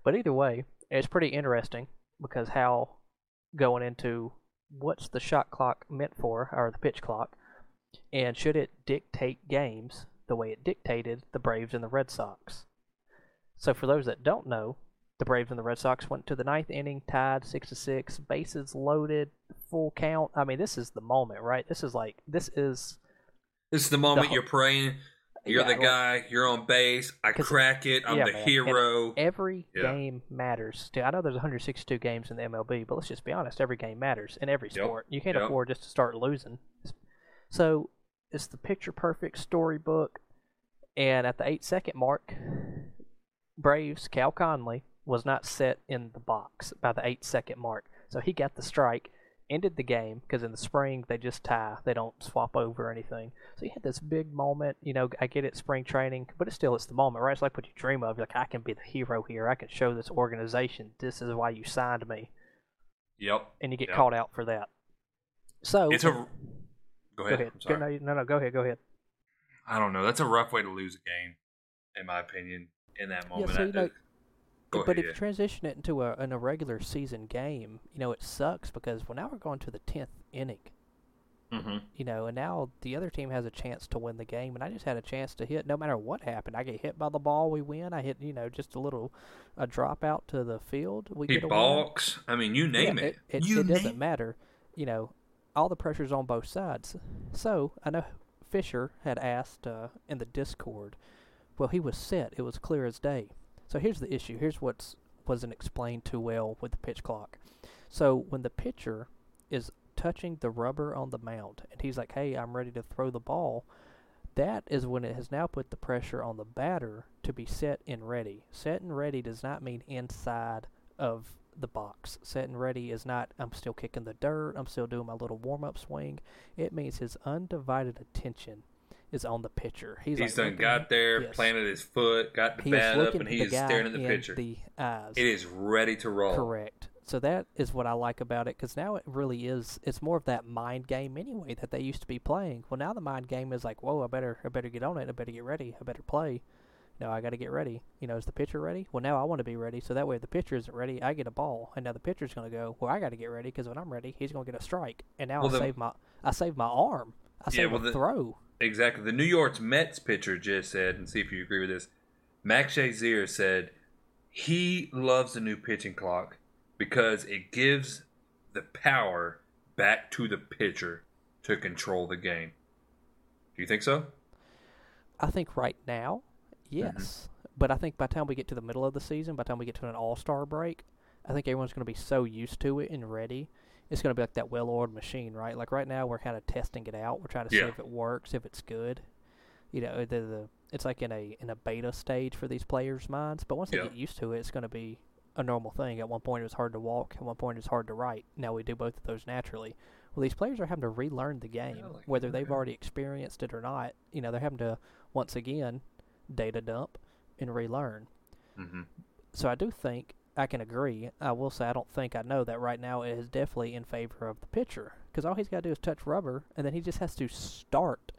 Speaker 3: But either way, it's pretty interesting because how going into what's the shot clock meant for, or the pitch clock, and should it dictate games the way it dictated the Braves and the Red Sox? So, for those that don't know, the Braves and the Red Sox went to the ninth inning, tied six to six, bases loaded, full count. I mean, this is the moment, right? This is like this is
Speaker 2: this is the moment
Speaker 3: whole-
Speaker 2: you're praying. You're
Speaker 3: Yeah,
Speaker 2: the
Speaker 3: like-
Speaker 2: guy. You're on base. I crack it. I'm
Speaker 3: yeah,
Speaker 2: the
Speaker 3: man, and
Speaker 2: hero.
Speaker 3: every
Speaker 2: Yeah.
Speaker 3: game matters. Dude, I know there's 162 games in the MLB, but let's just be honest, every game matters in every
Speaker 2: Yep,
Speaker 3: sport. You can't
Speaker 2: yep.
Speaker 3: afford just to start losing. So it's the picture perfect storybook, and at the eight second mark, Braves, Cal Conley, was not set in the box by the eight second mark. So he got the strike, ended the game because in the spring they just tie, they don't swap over or anything. So he had this big moment. You know, I get it, spring training, but it's still it's the moment, right? It's like what you dream of. You're like I can be the hero here. I can show this organization this is why you signed me,
Speaker 2: Yep.
Speaker 3: and you get
Speaker 2: Yep.
Speaker 3: called out for that. So
Speaker 2: It's a. Go
Speaker 3: go
Speaker 2: ahead.
Speaker 3: ahead. Go, no, no, no, go ahead. Go ahead.
Speaker 2: I don't know. That's a rough way to lose a game, in my opinion. In that moment,
Speaker 3: so,
Speaker 2: I-
Speaker 3: you know,
Speaker 2: go
Speaker 3: but
Speaker 2: ahead.
Speaker 3: if you transition it into a in a regular season game, you know it sucks because well now we're going to the tenth inning,
Speaker 2: yeah. hmm
Speaker 3: you know, and now the other team has a chance to win the game, and I just had a chance to hit. No matter what happened, I get hit by the ball, we win. I hit, you know, just a little a drop out to the field, we
Speaker 2: He
Speaker 3: get a win.
Speaker 2: I mean, you name
Speaker 3: Yeah,
Speaker 2: it.
Speaker 3: It,
Speaker 2: you
Speaker 3: it doesn't matter. You know, all the pressure's on both sides. So I know Fisher had asked uh, in the Discord. Well, he was set. It was clear as day. So here's the issue. Here's what's wasn't explained too well with the pitch clock. So when the pitcher is touching the rubber on the mound and he's like, "Hey, I'm ready to throw the ball," that is when it has now put the pressure on the batter to be set and ready. Set and ready does not mean inside of the box. Set and ready is not I'm still kicking the dirt, I'm still doing my little warm up swing. It means his undivided attention is on the pitcher. He's,
Speaker 2: He's,
Speaker 3: like
Speaker 2: done got there,
Speaker 3: yes.
Speaker 2: planted his foot, got the
Speaker 3: He
Speaker 2: bat up, and he is staring at the pitcher.
Speaker 3: The eyes.
Speaker 2: It is ready to roll.
Speaker 3: Correct. So that is what I like about it because now it really is. It's more of that mind game anyway that they used to be playing. Well, now the mind game is like, whoa, I better, I better get on it. I better get ready. I better play. No, I got to get ready. You know, is the pitcher ready? Well, now I want to be ready. So that way, if the pitcher isn't ready, I get a ball, and now the pitcher's going to go. Well, I got to get ready because when I'm ready, he's going to get a strike, and now
Speaker 2: Well,
Speaker 3: I
Speaker 2: the-
Speaker 3: save my, I save my arm. I
Speaker 2: Yeah,
Speaker 3: save
Speaker 2: well,
Speaker 3: a
Speaker 2: the-
Speaker 3: throw.
Speaker 2: Exactly. The New York Mets pitcher just said, and see if you agree with this. Max Scherzer said he loves the new pitching clock because it gives the power back to the pitcher to control the game. Do you think so?
Speaker 3: I think right now, yes. Mm-hmm. But I think by the time we get to the middle of the season, by the time we get to an All Star break, I think everyone's going to be so used to it and ready. It's going to be like that well-oiled machine, right? Like right now, we're kind of testing it out. We're trying to see if it works, if it's good. You know, the, the it's like in a in a beta stage for these players' minds. But once they
Speaker 2: Yeah.
Speaker 3: get used to it, it's going to be a normal thing. At one point, it was hard to walk. At one point, it was hard to write. Now we do both of those naturally. Well, these players are having to relearn the game,
Speaker 2: I like
Speaker 3: whether they've already experienced it or not. You know, they're having to once again data dump and relearn.
Speaker 2: Mm-hmm.
Speaker 3: So I do think I can agree. I will say I don't think I know that right now it is definitely in favor of the pitcher because all he's got to do is touch rubber and then he just has to start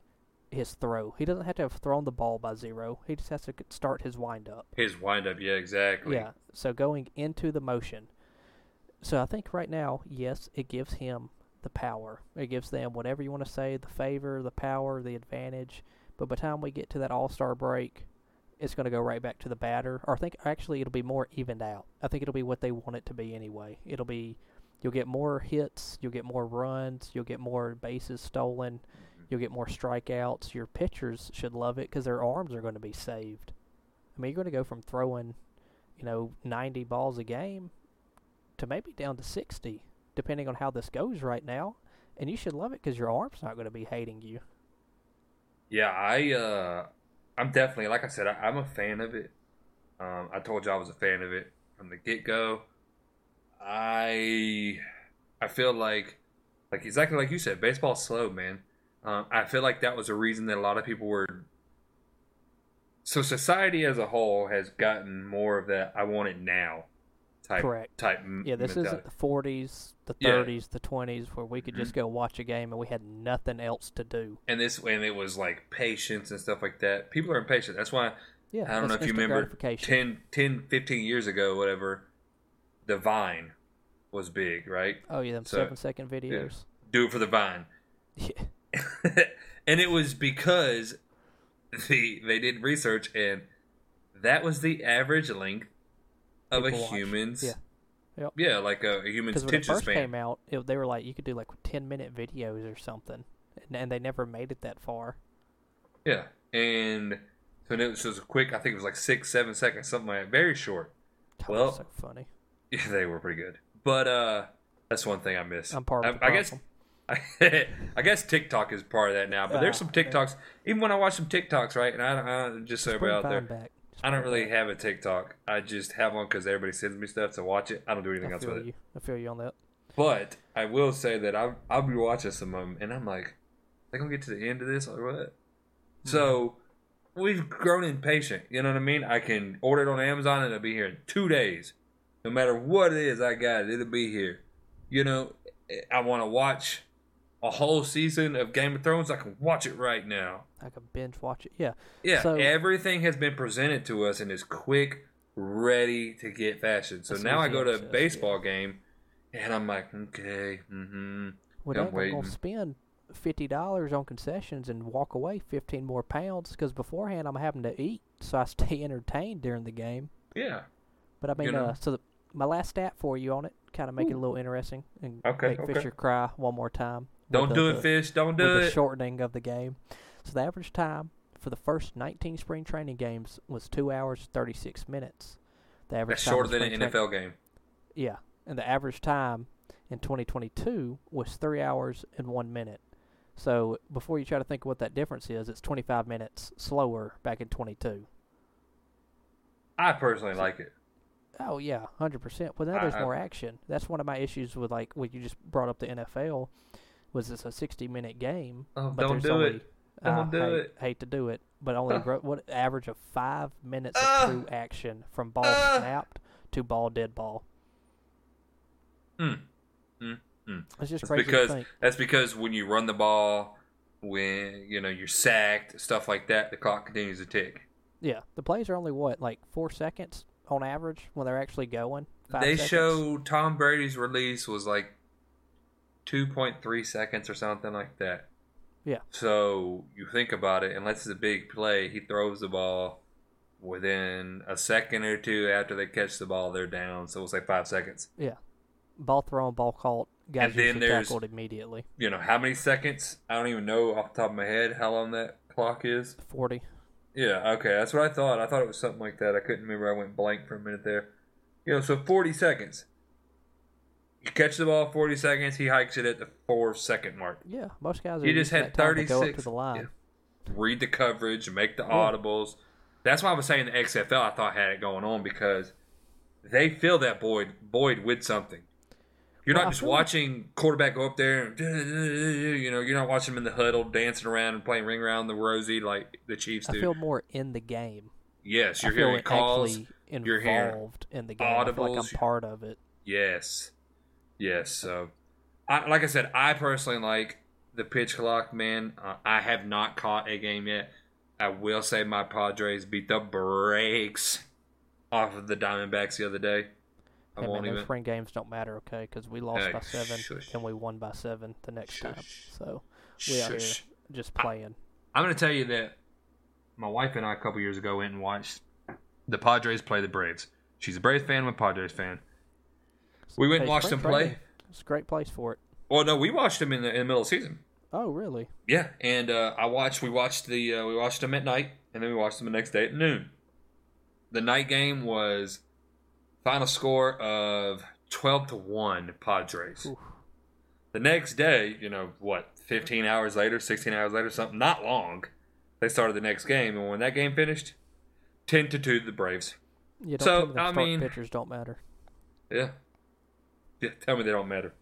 Speaker 3: his throw. He doesn't have to have thrown the ball by zero. He just has to start his wind up.
Speaker 2: His windup, yeah, exactly.
Speaker 3: Yeah. So going into the motion. So I think right now, yes, it gives him the power. It gives them whatever you want to say, the favor, the power, the advantage. But by the time we get to that All Star break, it's going to go right back to the batter. Or I think actually it'll be more evened out. I think it'll be what they want it to be anyway. It'll be you'll get more hits, you'll get more runs, you'll get more bases stolen, you'll get more strikeouts. Your pitchers should love it because their arms are going to be saved. I mean, you're going to go from throwing, you know, 90 balls a game to maybe down to 60, depending on how this goes right now. And you should love it because your arm's not going to be hating you.
Speaker 2: Yeah, I uh I'm definitely like I said, I, I'm a fan of it. Um, I told you I was a fan of it from the get go. I I feel like like exactly like you said, baseball's slow, man. Um, I feel like that was a reason that a lot of people were. So society as a whole has gotten more of that. I want it now, type
Speaker 3: Correct.
Speaker 2: type.
Speaker 3: Yeah, this
Speaker 2: mentality.
Speaker 3: isn't the 40s, the
Speaker 2: Yeah.
Speaker 3: 30s, the 20s, where we could
Speaker 2: Mhm.
Speaker 3: just go watch a game and we had nothing else to do.
Speaker 2: and this and it was like patience and stuff like that. People are impatient. That's why
Speaker 3: Yeah,
Speaker 2: I don't know if you remember
Speaker 3: gratification.
Speaker 2: 10, 10, 15 years ago, whatever, the Vine was big, right?
Speaker 3: Oh yeah, them
Speaker 2: So-
Speaker 3: seven second videos.
Speaker 2: Do it for the Vine.
Speaker 3: Yeah.
Speaker 2: and it was because the they did research and that was the average length of a
Speaker 3: watch.
Speaker 2: human's
Speaker 3: Yeah. Yep.
Speaker 2: yeah, like a, a human's
Speaker 3: Because when it
Speaker 2: attention
Speaker 3: first
Speaker 2: span.
Speaker 3: came out, it, they were like you could do like ten minute videos or something, and, and they never made it that far.
Speaker 2: Yeah, and so it was, was a quick. I think it was like six, seven seconds, something like that. Very short.
Speaker 3: God,
Speaker 2: Well,
Speaker 3: so funny.
Speaker 2: Yeah, they were pretty good. But uh that's one thing I miss.
Speaker 3: I'm part of
Speaker 2: I, I guess. I guess TikTok is part of that now. But there's
Speaker 3: Ah,
Speaker 2: some
Speaker 3: yeah.
Speaker 2: TikToks. Even when I watch some TikToks, right? And I, I just so
Speaker 3: Just
Speaker 2: everybody out there,
Speaker 3: back.
Speaker 2: I don't really have a TikTok. I just have one because everybody sends me stuff to watch it. I don't do anything
Speaker 3: I
Speaker 2: else with it.
Speaker 3: I feel you on that.
Speaker 2: But I will say that I'll, I'll be watching some of them, and I'm like, they gonna get to the end of this or what? Hmm. So we've grown impatient. You know what I mean? I can order it on Amazon and it'll be here in two days. No matter what it is, I got it. It'll be here. You know, I want to watch a whole season of Game of Thrones. I can watch it right now.
Speaker 3: I can binge watch it. Yeah.
Speaker 2: Yeah,
Speaker 3: So-
Speaker 2: everything has been presented to us in this quick, ready to get fashion. So now I go to a baseball game, and I'm like, okay, mm-hmm.
Speaker 3: We're
Speaker 2: I'm waiting.
Speaker 3: gonna spend fifty dollars on concessions and walk away fifteen more pounds because beforehand I'm having to eat, so I stay entertained during the game.
Speaker 2: Yeah.
Speaker 3: But I mean,
Speaker 2: know.
Speaker 3: uh, so the, my last stat for you on it, kind of make it a little interesting and
Speaker 2: Okay,
Speaker 3: make
Speaker 2: okay.
Speaker 3: Fisher cry one more time.
Speaker 2: Don't
Speaker 3: the-
Speaker 2: do
Speaker 3: the-
Speaker 2: it, fish. Don't do
Speaker 3: with the shortening of the game. So the average time for the first 19 spring training games was two hours 36 minutes. The average
Speaker 2: That's shorter than an NFL game.
Speaker 3: Yeah, and the average time in 2022 was three hours and one minute. So before you try to think what that difference is, it's 25 minutes slower back in 22.
Speaker 2: I personally like it.
Speaker 3: Oh yeah, hundred percent. But now there's
Speaker 2: I-
Speaker 3: more action. That's one of my issues with like what you just brought up the NFL. Was it's a sixty-minute game?
Speaker 2: Oh,
Speaker 3: but
Speaker 2: don't do
Speaker 3: only,
Speaker 2: it. Don't
Speaker 3: uh,
Speaker 2: do
Speaker 3: hate,
Speaker 2: it.
Speaker 3: Hate to do it, but only
Speaker 2: Uh.
Speaker 3: gro- what average of five minutes
Speaker 2: Uh.
Speaker 3: of true action from ball
Speaker 2: Uh.
Speaker 3: snapped to ball dead ball.
Speaker 2: Mm. Mm. Mm.
Speaker 3: It's just
Speaker 2: That's
Speaker 3: crazy
Speaker 2: because
Speaker 3: to think.
Speaker 2: that's because when you run the ball, when you know you're sacked, stuff like that, the clock continues to tick.
Speaker 3: Yeah, the plays are only what like four seconds on average when they're actually going. Five
Speaker 2: they
Speaker 3: seconds?
Speaker 2: show Tom Brady's release was like 2.3 seconds or something like that.
Speaker 3: Yeah.
Speaker 2: So you think about it, unless it's a big play, he throws the ball within a second or two after they catch the ball, they're down. So we'll say five seconds. Yeah.
Speaker 3: Ball thrown, ball caught, guys
Speaker 2: And then there's-
Speaker 3: tackled immediately.
Speaker 2: You know how many seconds? I don't even know off the top of my head how long that clock is.
Speaker 3: Forty.
Speaker 2: Yeah, okay, that's what I thought. I thought it was something like that. I couldn't remember. I went blank for a minute there. You know, so 40 seconds. You catch the ball 40 seconds, he hikes it at the four second mark.
Speaker 3: Yeah, most guys are
Speaker 2: You just had
Speaker 3: that time to go
Speaker 2: 36.
Speaker 3: to the line.
Speaker 2: yeah. Read the coverage, make the
Speaker 3: Yeah.
Speaker 2: audibles. That's why I was saying the XFL I thought had it going on because they fill that Boyd Boyd with something. You're
Speaker 3: Well,
Speaker 2: not just
Speaker 3: feel like-
Speaker 2: watching quarterback go up there and you know, you're not watching him in the huddle dancing around and playing ring around the rosy like the Chiefs do.
Speaker 3: I feel more in the game.
Speaker 2: yes, you're
Speaker 3: I
Speaker 2: hearing calls.
Speaker 3: actually
Speaker 2: you're hearing
Speaker 3: involved in the game. I feel like
Speaker 2: audibles.
Speaker 3: I'm part of it.
Speaker 2: Yes, yes. So, I, like I said, I personally like the pitch clock. Man, uh, I have not caught a game yet. I will say my Padres beat the brakes off of the Diamondbacks the other day. I
Speaker 3: Hey, man,
Speaker 2: won't
Speaker 3: those
Speaker 2: even.
Speaker 3: spring games don't matter, okay? Because we lost
Speaker 2: Hey,
Speaker 3: by seven
Speaker 2: shush.
Speaker 3: and we won by seven the next time. So we out here just playing.
Speaker 2: I'm going to tell you that my wife and I a couple years ago went and watched the Padres play the Braves. She's a Braves fan. I'm a Padres fan. We went and watched them play.
Speaker 3: training, It's a great place for it.
Speaker 2: Well, no, we watched them in the, in the middle of the season.
Speaker 3: Oh, really?
Speaker 2: Yeah, and uh, I watched. We watched the. Uh, we watched them at night, and then we watched them the next day at noon. The night game was final score of twelve to one Padres.
Speaker 3: Oof.
Speaker 2: The next day, you know what? Fifteen hours later, sixteen hours later, something not long. They started the next game, and when that game finished, ten to two to the Braves.
Speaker 3: You don't
Speaker 2: So, I mean-
Speaker 3: pitchers don't matter.
Speaker 2: Yeah. Yeah. Tell me they don't matter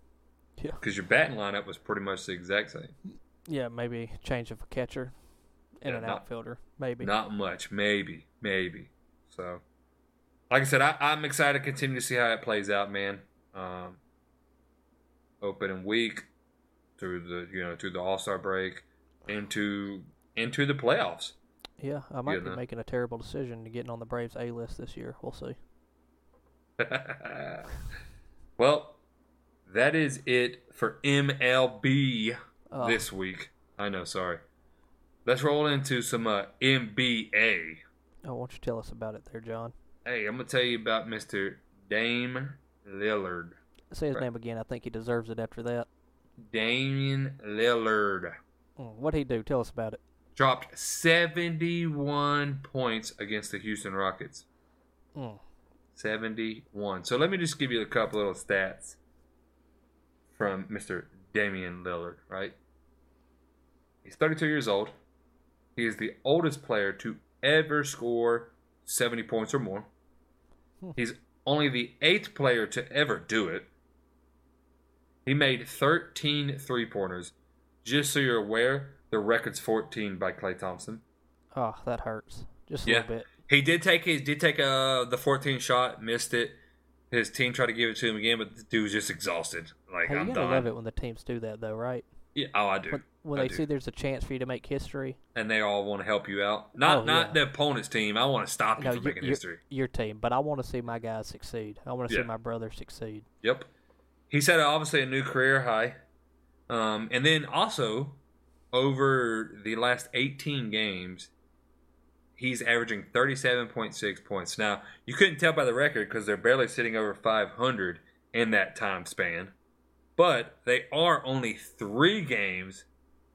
Speaker 3: Yeah.
Speaker 2: because your batting lineup was pretty much the exact same.
Speaker 3: Yeah, maybe change of a catcher and
Speaker 2: Yeah,
Speaker 3: an
Speaker 2: not-
Speaker 3: outfielder. Maybe.
Speaker 2: Not much, maybe, maybe. So, like I said, I, I'm excited to continue to see how it plays out, man. Um, opening week through the you know through the All Star break into into the playoffs.
Speaker 3: Yeah, I might
Speaker 2: You
Speaker 3: be
Speaker 2: know.
Speaker 3: making a terrible decision to getting on the Braves A list this year. We'll see.
Speaker 2: well, that is it for MLB
Speaker 3: Uh,
Speaker 2: this week. I know, sorry. Let's roll into some uh, NBA.
Speaker 3: oh, won't you tell us about it there, John?
Speaker 2: Hey, I'm gonna tell you about Mr. Dame Lillard.
Speaker 3: Say his
Speaker 2: Right.
Speaker 3: name again. I think he deserves it after that.
Speaker 2: Damian Lillard
Speaker 3: Mm, what'd he do? Tell us about it.
Speaker 2: dropped 71 points against the Houston Rockets.
Speaker 3: Mm.
Speaker 2: 71. So let me just give you a couple little stats from Mr. Damian Lillard, right? He's 32 years old. He is the oldest player to ever score 70 points or more.
Speaker 3: Hmm.
Speaker 2: He's only the eighth player to ever do it. He made 13 three pointers. Just so you're aware, the record's 14 by Klay Thompson.
Speaker 3: Oh, that hurts. Just a
Speaker 2: Yeah.
Speaker 3: little bit.
Speaker 2: He did take his did take uh the 14 shot, missed it. His team tried to give it to him again, but the dude was just exhausted. Like
Speaker 3: Hey,
Speaker 2: I'm
Speaker 3: gotta
Speaker 2: done.
Speaker 3: love it when the teams do that, though, right?
Speaker 2: Yeah, oh, I do.
Speaker 3: When, when
Speaker 2: I
Speaker 3: they
Speaker 2: do.
Speaker 3: see there's a chance for you to make history.
Speaker 2: and they all want to help you out. Not
Speaker 3: Oh,
Speaker 2: not
Speaker 3: yeah.
Speaker 2: the opponent's team. I want to stop you
Speaker 3: No,
Speaker 2: from
Speaker 3: your,
Speaker 2: making
Speaker 3: your,
Speaker 2: history.
Speaker 3: your team, but I want to see my guys succeed. I want to
Speaker 2: Yeah.
Speaker 3: see my brother succeed.
Speaker 2: Yep. He set obviously a new career high. Um, and then also over the last 18 games, he's averaging 37.6 points. Now, you couldn't tell by the record because they're barely sitting over 500 in that time span. But they are only three games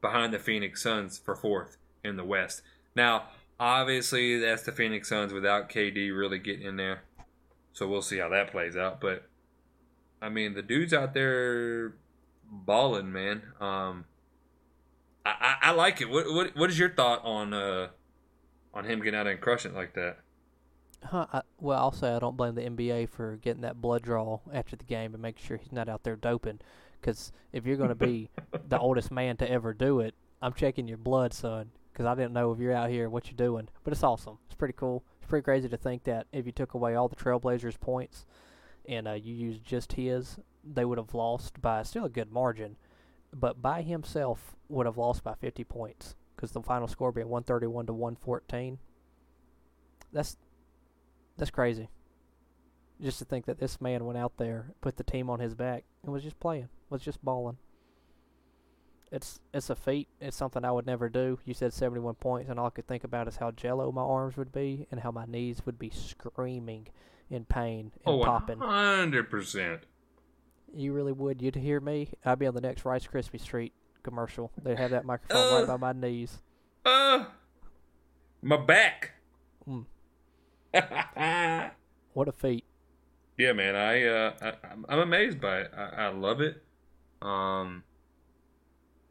Speaker 2: behind the Phoenix Suns for fourth in the West. Now, obviously, that's the Phoenix Suns without KD really getting in there. So we'll see how that plays out. But I mean, the dude's out there balling, man. Um, I, I, like it. What, what what is your thought on uh on him getting out and crushing it like that?
Speaker 3: Huh, I, well, I'll say I don't blame the NBA for getting that blood draw after the game and making sure he's not out there doping. Because if you're going to be the oldest man to ever do it, I'm checking your blood, son. Because I didn't know if you're out here what you're doing. But it's awesome. It's pretty cool. It's pretty crazy to think that if you took away all the Trailblazers' points and uh, you used just his, they would have lost by still a good margin. But by himself would have lost by 50 points. Because the final score being 131 to 114. That's that's crazy. Just to think that this man went out there, put the team on his back, and was just playing, was just balling. It's it's a feat. It's something I would never do. You said 71 points, and all I could think about is how jello my arms would be, and how my knees would be screaming in pain and
Speaker 2: Oh,
Speaker 3: popping.
Speaker 2: 100%.
Speaker 3: You really would. You'd hear me. I'd be on the next Rice Krispie Street commercial. They'd have that microphone
Speaker 2: Uh.
Speaker 3: right by my knees.
Speaker 2: Uh, my back.
Speaker 3: Mm. What a feat.
Speaker 2: Yeah, man. I uh, I, I'm- I'm amazed by it. I, I love it. Um,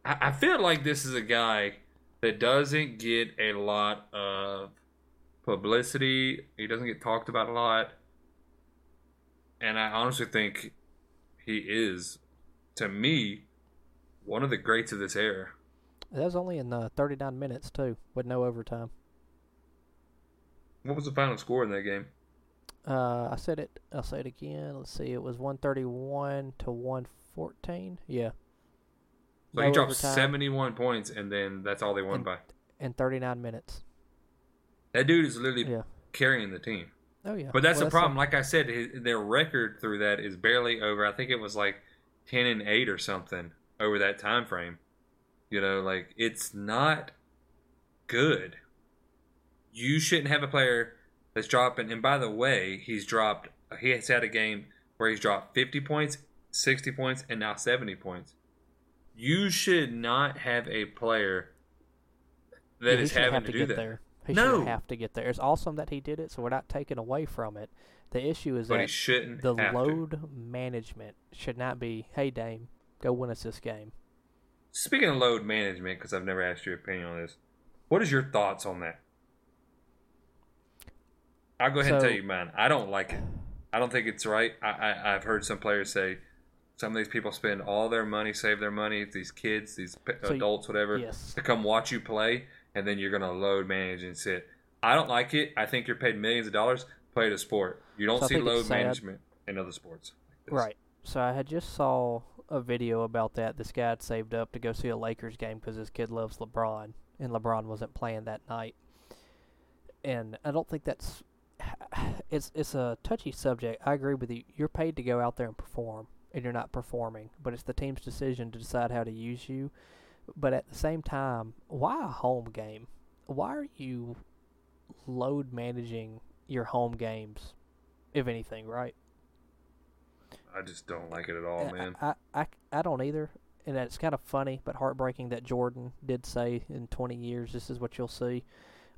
Speaker 2: I, I feel like this is a guy that doesn't get a lot of publicity. He doesn't get talked about a lot, and I honestly think he is, to me, one of the greats of this era.
Speaker 3: That was only in uh, 39 minutes too, with no overtime.
Speaker 2: What was the final score in that game?
Speaker 3: Uh, I said it. I'll say it again. Let's see. It was 131 to 114. Yeah.
Speaker 2: So
Speaker 3: No
Speaker 2: he dropped
Speaker 3: overtime
Speaker 2: 71 points, and then that's all they won
Speaker 3: And-
Speaker 2: by.
Speaker 3: in 39 minutes.
Speaker 2: That dude is literally
Speaker 3: Yeah.
Speaker 2: carrying the team.
Speaker 3: Oh yeah.
Speaker 2: But that's
Speaker 3: Well,
Speaker 2: the problem. Like I said, his, their record through that is barely over. I think it was like 10 and 8 or something over that time frame. You know, like it's not good. You shouldn't have a player that's dropping. And by the way, he's dropped. He has had a game where he's dropped 50 points, 60 points, and now 70 points. You should not have a player that
Speaker 3: yeah,
Speaker 2: is having
Speaker 3: have
Speaker 2: to,
Speaker 3: to
Speaker 2: do
Speaker 3: get
Speaker 2: that.
Speaker 3: there. He
Speaker 2: No.
Speaker 3: shouldn't have to get there. It's awesome that he did it, so we're not taking away from it. The issue is
Speaker 2: But he
Speaker 3: that
Speaker 2: shouldn't
Speaker 3: the
Speaker 2: have to.
Speaker 3: load management should not be, "Hey Dame, go win us this game."
Speaker 2: Speaking of load management, because I've never asked your opinion on this, what is your thoughts on that? I'll go ahead and tell you mine. I don't like it. I don't think it's right. I, I, I've heard some players say some of these people spend all their money, save their money, these kids, these
Speaker 3: So
Speaker 2: adults, whatever,
Speaker 3: yes.
Speaker 2: to come watch you play, and then you're going to load manage and sit. I don't like it. I think you're paid millions of dollars. Play the sport. You don't
Speaker 3: So
Speaker 2: see load management in other sports. like.
Speaker 3: Right. So I had just saw a video about that. This guy had saved up to go see a Lakers game because his kid loves LeBron, and LeBron wasn't playing that night. And I don't think that's it's it's a touchy subject. I agree with you. You're paid to go out there and perform, and you're not performing, but it's the team's decision to decide how to use you. But at the same time, why a home game? Why are you load managing your home games, if anything, right?
Speaker 2: I just don't like it at all, man.
Speaker 3: I, I, I don't either. And it's kind of funny, but heartbreaking that Jordan did say in 20 years, this is what you'll see.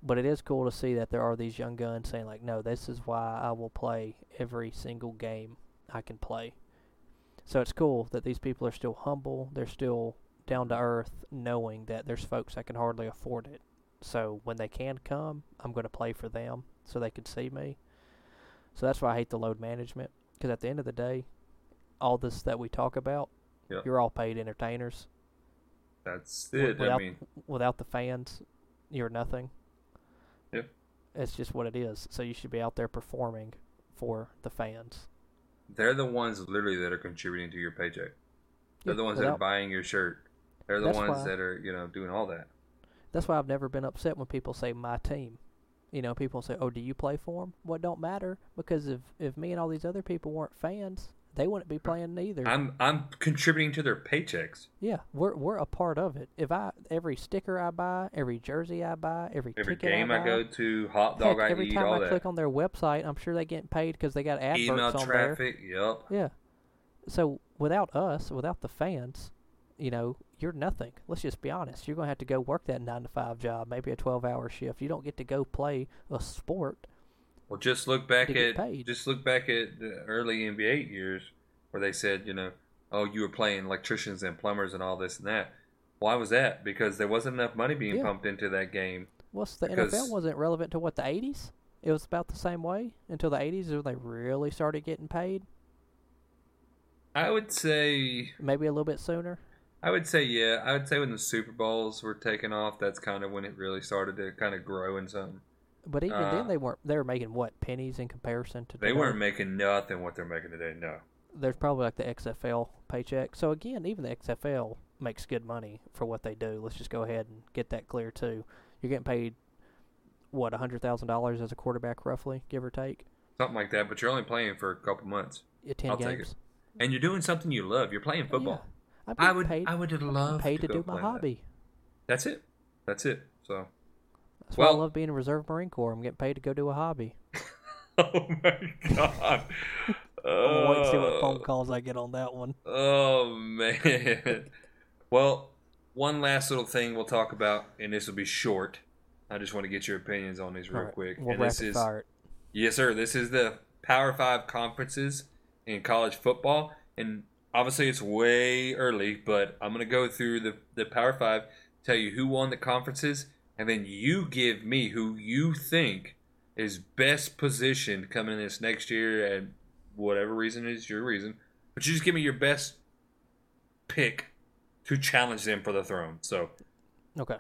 Speaker 3: But it is cool to see that there are these young guns saying, like, no, this is why I will play every single game I can play. So it's cool that these people are still humble. They're still down to earth, knowing that there's folks that can hardly afford it. So when they can come, I'm going to play for them. so they can see me. So that's why I hate the load management. Because at the end of the day, all this that we talk about,
Speaker 2: Yeah.
Speaker 3: you're all paid entertainers.
Speaker 2: That's it. I
Speaker 3: Without,
Speaker 2: mean,
Speaker 3: without the fans, you're nothing.
Speaker 2: Yep.
Speaker 3: It's just what it is. So you should be out there performing for the fans.
Speaker 2: they're the ones literally that are contributing to your paycheck. They're
Speaker 3: Yeah,
Speaker 2: the ones that are buying your shirt. They're the ones
Speaker 3: why-
Speaker 2: that are, you know, doing all that.
Speaker 3: That's why I've never been upset when people say my team. You know, people say, "Oh, do you play for them?" Well, it don't matter because if if me and all these other people weren't fans, they wouldn't be playing either.
Speaker 2: I'm I'm contributing to their paychecks.
Speaker 3: yeah, we're we're a part of it. If I every sticker I buy, every jersey I buy, every
Speaker 2: Every
Speaker 3: ticket
Speaker 2: game
Speaker 3: I,
Speaker 2: I, go to, hot
Speaker 3: heck,
Speaker 2: dog I
Speaker 3: every
Speaker 2: eat,
Speaker 3: time I
Speaker 2: that.
Speaker 3: click on their website, I'm sure they getting paid because they got adverts
Speaker 2: Email
Speaker 3: on there.
Speaker 2: traffic, yep.
Speaker 3: Yeah. So without us, without the fans, you know, you're nothing. Let's just be honest. You're gonna have to go work that nine to five job, maybe a twelve hour shift. You don't get to go play a sport.
Speaker 2: Well, just look back at
Speaker 3: paid.
Speaker 2: just look back at the early NBA years where they said, you know, oh, you were playing electricians and plumbers and all this and that. Why was that? Because there wasn't enough money being
Speaker 3: Yeah.
Speaker 2: pumped into that game.
Speaker 3: What's the
Speaker 2: Because-
Speaker 3: NFL wasn't relevant to what the eighties? It was about the same way until the eighties when they really started getting paid.
Speaker 2: I would say,
Speaker 3: Maybe a little bit sooner.
Speaker 2: I would say, yeah, I would say when the Super Bowls were taking off, that's kind of when it really started to kind of grow in something.
Speaker 3: But even
Speaker 2: Uh,
Speaker 3: then they weren't they were making what, pennies in comparison to
Speaker 2: They
Speaker 3: today?
Speaker 2: weren't making nothing what they're making today. No,
Speaker 3: there's probably like the XFL paycheck. So again, even the XFL makes good money for what they do. Let's just go ahead and get that clear too. You're getting paid what a hundred thousand dollars as a quarterback, roughly, give or take.
Speaker 2: something like that. But you're only playing for a couple months,
Speaker 3: Yeah, ten
Speaker 2: I'll take
Speaker 3: games.
Speaker 2: and you're doing something you love. You're playing football.
Speaker 3: Yeah.
Speaker 2: I would,
Speaker 3: paid,
Speaker 2: I would love
Speaker 3: paid to,
Speaker 2: go
Speaker 3: do my
Speaker 2: play that.
Speaker 3: hobby.
Speaker 2: That's it. That's it. So.
Speaker 3: That's why I love being a reserve Marine Corps. I'm getting paid to go do a hobby.
Speaker 2: Oh my god.
Speaker 3: I'm waiting to see what
Speaker 2: Uh,
Speaker 3: phone calls I get on that one.
Speaker 2: Oh man. Well, one last little thing we'll talk about, and this will be short. I just want to get your opinions on these real
Speaker 3: right,
Speaker 2: quick.
Speaker 3: We'll
Speaker 2: and this is
Speaker 3: fire it.
Speaker 2: yes, sir. This is the Power Five conferences in college football, and obviously it's way early, but I'm gonna go through the the Power Five, tell you who won the conferences, and then you give me who you think is best positioned coming in this next year, and whatever reason is your reason. But you just give me your best pick to challenge them for the throne. So
Speaker 3: Okay.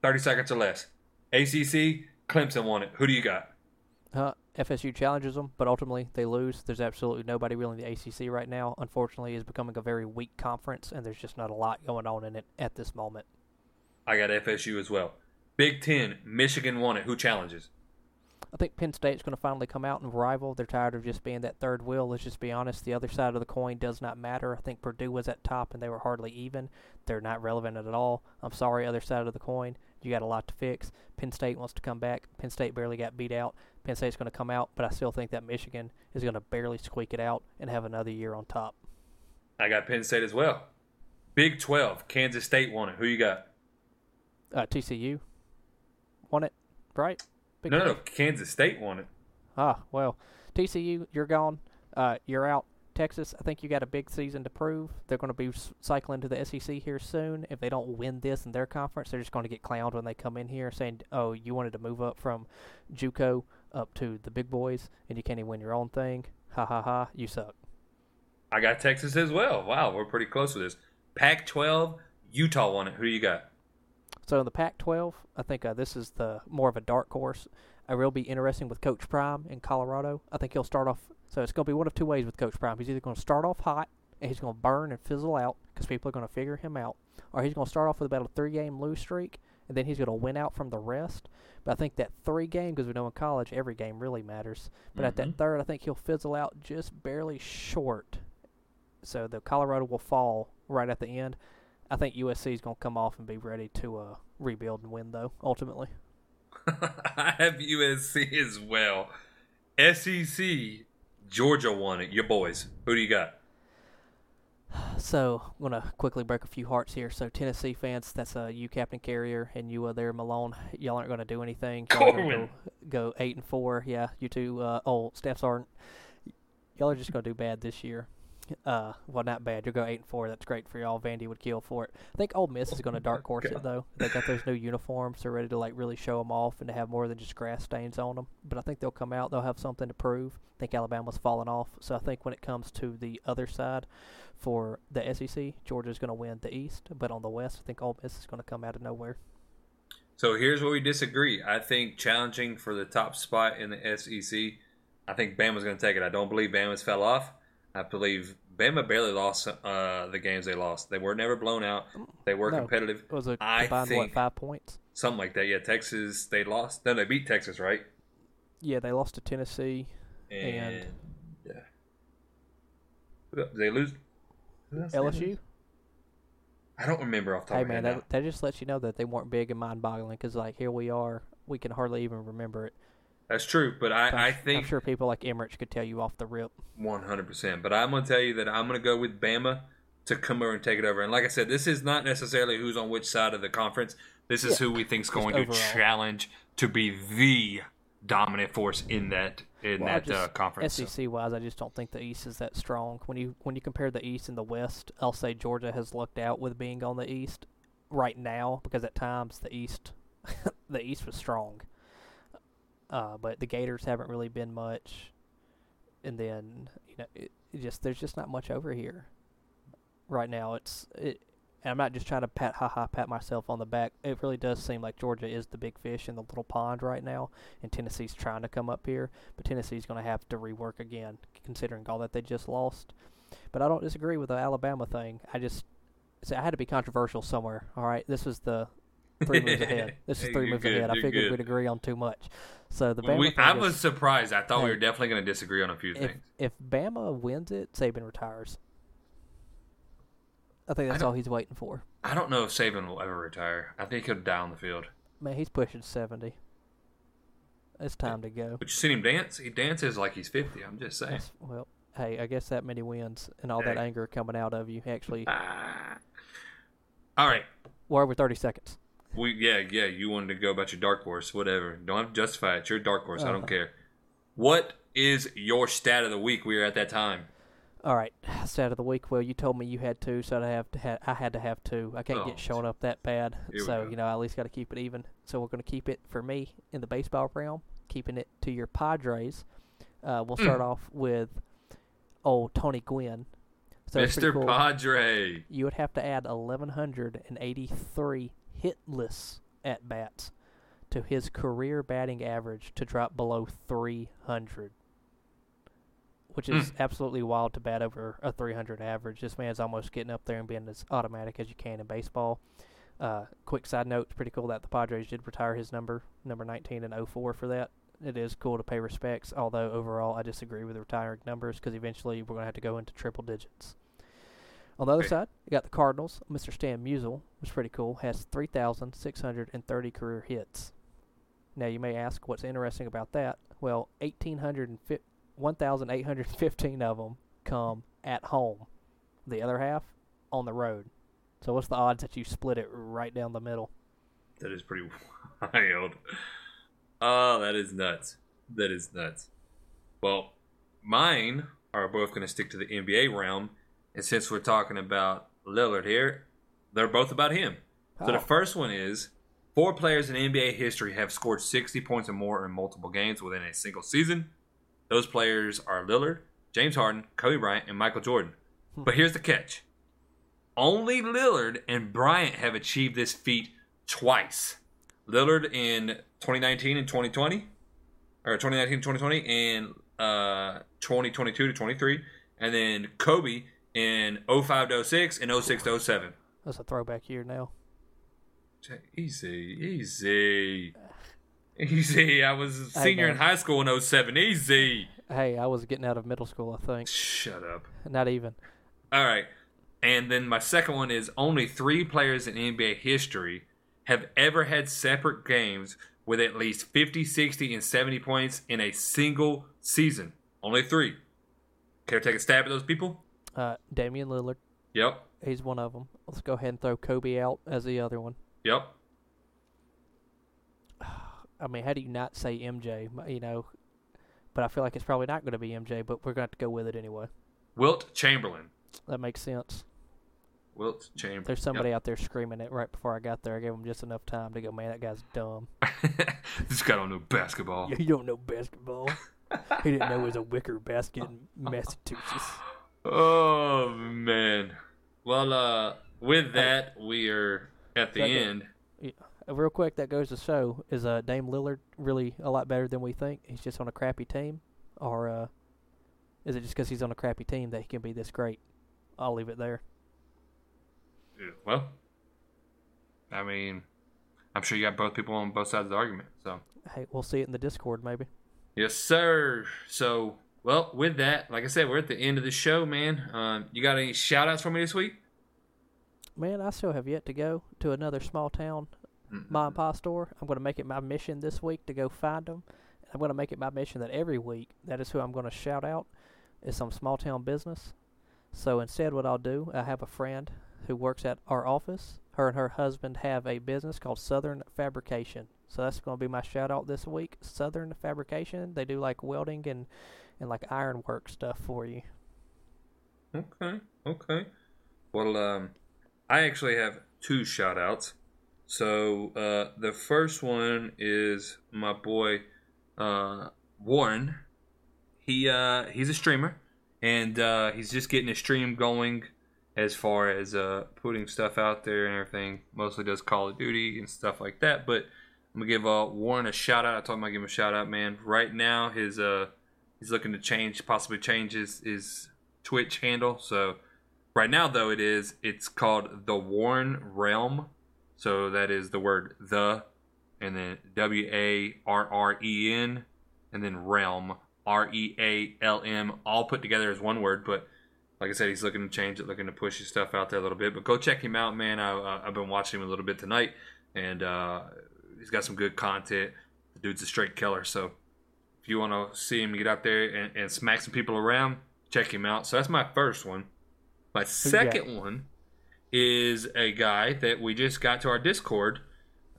Speaker 2: 30 seconds or less. ACC, Clemson won it. Who do you got?
Speaker 3: Uh, FSU challenges them, but ultimately they lose. There's absolutely nobody really in the ACC right now. Unfortunately, is becoming a very weak conference, and there's just not a lot going on in it at this moment.
Speaker 2: I got FSU as well. Big Ten, Michigan won it. Who challenges?
Speaker 3: I think Penn State's going to finally come out and rival. They're tired of just being that third wheel. Let's just be honest. The other side of the coin does not matter. I think Purdue was at top and they were hardly even. They're not relevant at all. I'm sorry, other side of the coin. You got a lot to fix. Penn State wants to come back. Penn State barely got beat out. Penn State's going to come out, but I still think that Michigan is going to barely squeak it out and have another year on top.
Speaker 2: I got Penn State as well. Big 12, Kansas State won it. Who you got?
Speaker 3: Uh, TCU won it, right? Big
Speaker 2: No, no, no. Kansas State won it.
Speaker 3: Ah, well, TCU, you're gone. Uh, you're out. Texas, I think you got a big season to prove. They're going to be cycling to the SEC here soon. If they don't win this in their conference, they're just going to get clowned when they come in here saying, "Oh, you wanted to move up from JUCO up to the big boys, and you can't even win your own thing. Ha ha ha! You suck."
Speaker 2: I got Texas as well. Wow, we're pretty close with this. Pac 12, Utah won it. Who you got?
Speaker 3: So in the Pac-12, I think uh, this is the more of a dark horse. I will be interesting with Coach Prime in Colorado. I think he'll start off. So it's going to be one of two ways with Coach Prime. He's either going to start off hot and he's going to burn and fizzle out because people are going to figure him out, or he's going to start off with about a three-game lose streak and then he's going to win out from the rest. But I think that three game, because we know in college every game really matters. But at
Speaker 2: Mhm.
Speaker 3: that third, I think he'll fizzle out just barely short. So the Colorado will fall right at the end. I think USC is going to come off and be ready to uh, rebuild and win, though, ultimately.
Speaker 2: I have USC as well. SEC, Georgia won it. Your boys. Who do you got?
Speaker 3: So I'm going to quickly break a few hearts here. So Tennessee fans, that's uh, you, Captain Carrier, and you uh, there, Malone. Y'all aren't going to do anything. Y'all. Go, go 8 and 4. Yeah, you two, uh, oh, Staff Sergeant. Y'all are just going to do bad this year. Uh, well, not bad. You'll go eight and four. That's great for y'all. Vandy would kill for it. I think Ole Miss is going to dark horse it though. They got those new uniforms. They're ready to like really show them off and to have more than just grass stains on them. But I think they'll come out. They'll have something to prove. I think Alabama's falling off. So I think when it comes to the other side, for the SEC, Georgia's going to win the East. But on the West, I think Ole Miss is going to come out of nowhere.
Speaker 2: So here's where we disagree. I think challenging for the top spot in the SEC, I think Bama's going to take it. I don't believe Bama's fell off. I believe Bama barely lost uh, the games they lost. They were never blown out. They were
Speaker 3: No.
Speaker 2: competitive.
Speaker 3: It was a
Speaker 2: I
Speaker 3: combined what
Speaker 2: think-
Speaker 3: five points?
Speaker 2: Something like that. Yeah, Texas, they lost. No, they beat Texas, right?
Speaker 3: Yeah, they lost to Tennessee.
Speaker 2: And,
Speaker 3: And-
Speaker 2: yeah. They lose?
Speaker 3: LSU.
Speaker 2: I don't remember off the top
Speaker 3: Hey
Speaker 2: of my
Speaker 3: man, that, that just lets you know that they weren't big and mind-boggling. Because like here we are, we can hardly even remember it.
Speaker 2: That's true, but I,
Speaker 3: I'm,
Speaker 2: I
Speaker 3: I'm
Speaker 2: think
Speaker 3: sure people like Emmerich could tell you off the rip.
Speaker 2: One hundred percent. But I'm gonna tell you that I'm gonna go with Bama to come over and take it over. And like I said, this is not necessarily who's on which side of the conference. This is
Speaker 3: Yeah.
Speaker 2: who we think's going to challenge to be the dominant force in that in
Speaker 3: Well,
Speaker 2: that uh,
Speaker 3: just-
Speaker 2: conference. So-
Speaker 3: SEC wise, I just don't think the East is that strong. When you when you compare the East and the West, I'll say Georgia has lucked out with being on the East right now because at times the East the East was strong. Uh, but the Gators haven't really been much, and then you know it, it just there's just not much over here right now. It's it. And I'm not just trying to pat ha ha pat myself on the back. It really does seem like Georgia is the big fish in the little pond right now, and Tennessee's trying to come up here but Tennessee's going to have to rework again, considering all that they just lost. But I don't disagree with the Alabama thing. I just so I had to be controversial somewhere. All right, this was the three moves ahead. This is 3 moves
Speaker 2: good,
Speaker 3: ahead. I figured
Speaker 2: good.
Speaker 3: we'd agree on too much. So the Bama
Speaker 2: we, I
Speaker 3: is-
Speaker 2: was surprised. I thought we were definitely going to disagree on a few
Speaker 3: if
Speaker 2: things.
Speaker 3: if Bama wins it, Saban retires. I think that's
Speaker 2: don't-
Speaker 3: all he's waiting for.
Speaker 2: I don't know if Saban will ever retire. I think he'll die on the field.
Speaker 3: Man, he's pushing seventy. It's time to go.
Speaker 2: But you seen him dance? He dances like he's fifty. I'm just saying.
Speaker 3: That's- well, hey, I guess that many wins and all that anger coming out of you actually.
Speaker 2: Ah. All right.
Speaker 3: We're over thirty seconds.
Speaker 2: We yeah yeah. You wanted to go about your dark horse, whatever. Don't have to justify it. You're a dark horse. I don't
Speaker 3: Uh-huh.
Speaker 2: care. What is your stat of the week? We are at that time.
Speaker 3: All right, stat of the week. Well, you told me you had two, so I have to ha- I had to have two. I can't
Speaker 2: Oh,
Speaker 3: get showing up that bad,
Speaker 2: Here
Speaker 3: so you know I at least got to keep it even. So we're going to keep it for me in the baseball realm, keeping it to your Padres. Uh, we'll start
Speaker 2: Hmm.
Speaker 3: off with old Tony Gwynn. So
Speaker 2: Mr.
Speaker 3: cool.
Speaker 2: Padre.
Speaker 3: You would have to add 1,183 hitless at bats to his career batting average to drop below 300 which is
Speaker 2: Hmm.
Speaker 3: absolutely wild to bat over a 300 average. This man's almost getting up there and being as automatic as you can in baseball. Uh, quick side note, it's pretty cool that the Padres did retire his number, number 19 and 04 for that. It is cool to pay respects, although overall I disagree with retiring numbers because eventually we're going to have to go into triple digits. On the other side, you got the Cardinals. Mr. Stan Musial, which is pretty cool, has 3,630 career hits. Now you may ask, what's interesting about that? Well, 1,850 1,815 of them come at home. The other half on the road. So what's the odds that you split it right down the middle?
Speaker 2: That is pretty wild. Oh, that is nuts. That is nuts. Well, mine are both going to stick to the NBA realm, and since we're talking about Lillard here, they're both about him. So the first one is four players in NBA history have scored 60 points or more in multiple games within a single season. Those players are Lillard, James Harden, Kobe Bryant, and Michael Jordan.
Speaker 3: Hmm.
Speaker 2: But here's the catch. Only Lillard and Bryant have achieved this feat twice. Lillard in 2019 and 2020, or 2019 and 2020, and uh, 2022 to 23, and then Kobe in 05 to 06 and 06 to 07.
Speaker 3: That's a throwback year now.
Speaker 2: Easy, easy, easy. I was a
Speaker 3: Hey,
Speaker 2: senior in high school in 07. Easy.
Speaker 3: Hey, I was getting out of middle school, I think.
Speaker 2: Shut up.
Speaker 3: Not even.
Speaker 2: All right. And then my second one is only three players in NBA history have ever had separate games with at least 50, 60, and 70 points in a single season. Only three. Care to take a stab at those people?
Speaker 3: Uh, Damian Lillard,
Speaker 2: Yep.
Speaker 3: he's one of them. Let's go ahead and throw Kobe out as the other one.
Speaker 2: Yep.
Speaker 3: I mean, how do you not say MJ? You know, but I feel like it's probably not going to be MJ. But we're going to have to go with it anyway.
Speaker 2: Wilt Chamberlain.
Speaker 3: That makes sense.
Speaker 2: Wilt Chamberlain.
Speaker 3: There's somebody out there screaming it right before I got there. I gave him just enough time to go, man, that guy's dumb.
Speaker 2: this guy don't know basketball.
Speaker 3: You don't know basketball. he didn't know it was a wicker basket in Massachusetts.
Speaker 2: Oh man. Well, uh, with that, we are at the
Speaker 3: Second.
Speaker 2: end.
Speaker 3: Uh, Real quick, that goes to show is uh, Dame Lillard really a lot better than we think? He's just on a crappy team, or uh, is it just because he's on a crappy team that he can be this great? I'll leave it there.
Speaker 2: Well, I mean, I'm sure you got both people on both sides of the argument. So,
Speaker 3: Hey, we'll see it in the Discord maybe.
Speaker 2: yes, sir. So, well, with that, like I said, we're at the end of the show, man. Um, you got any shout outs for me this week?
Speaker 3: Man, I still have yet to go to another small town mom and pop store. I'm going to make it my mission this week to go find them. I'm going to make it my mission that every week, that is who I'm going to shout out, is some small town business. So instead, what I'll do, I have a friend who works at our office. Her and her husband have a business called Southern Fabrication. So that's going to be my shout out this week. Southern Fabrication. They do like welding and, and like ironwork stuff for you.
Speaker 2: Okay, okay. Well, um, I actually have two shout outs. So, uh, the first one is my boy, uh, Warren. He, uh, he's a streamer, and, uh, he's just getting his stream going as far as, uh, putting stuff out there and everything. Mostly does Call of Duty and stuff like that, but I'm gonna give, uh, Warren a shout out. I told him I'd give him a shout out, man. Right now, his, uh, he's looking to change, possibly change his, his Twitch handle. So right now though it is it's called the Warren Realm. So that is the word the and then W A R R E N and then realm R E A L M all put together as one word, but like I said, he's looking to change it, looking to push his stuff out there a little bit. But go check him out, man. I, I've been watching him a little bit tonight, and uh, he's got some good content. The dude's a straight killer. So if you want to see him get out there and, and smack some people around, check him out. So that's my first one. My second one is a guy that we just got to our Discord.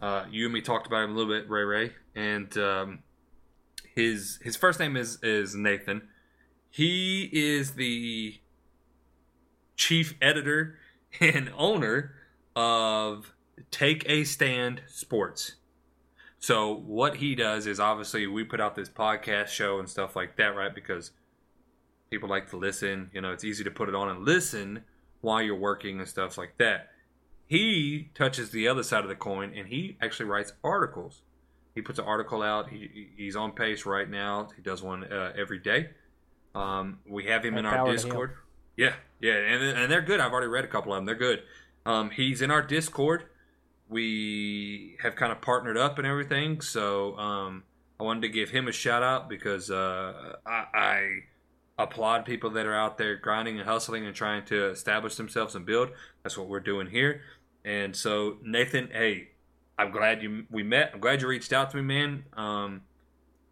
Speaker 2: Uh, you and me talked about him a little bit, Ray Ray, and um, his his first name is is Nathan. He is the chief editor and owner of Take a Stand Sports. So what he does is obviously we put out this podcast show and stuff like that, right? Because people like to listen. You know, it's easy to put it on and listen while you're working and stuff like that. He touches the other side of the coin and he actually writes articles. He puts an article out. He, he's on pace right now. He does one uh, every day. Um, we have him
Speaker 3: More
Speaker 2: in our. Discord. Yeah, yeah, and and they're good. I've already read a couple of them. They're good. Um, he's in our Discord. We have kind of partnered up and everything. So um, I wanted to give him a shout out because uh, I, I applaud people that are out there grinding and hustling and trying to establish themselves and build. That's what we're doing here. And so Nathan, hey, I'm glad you we met. I'm glad you reached out to me, man. Um,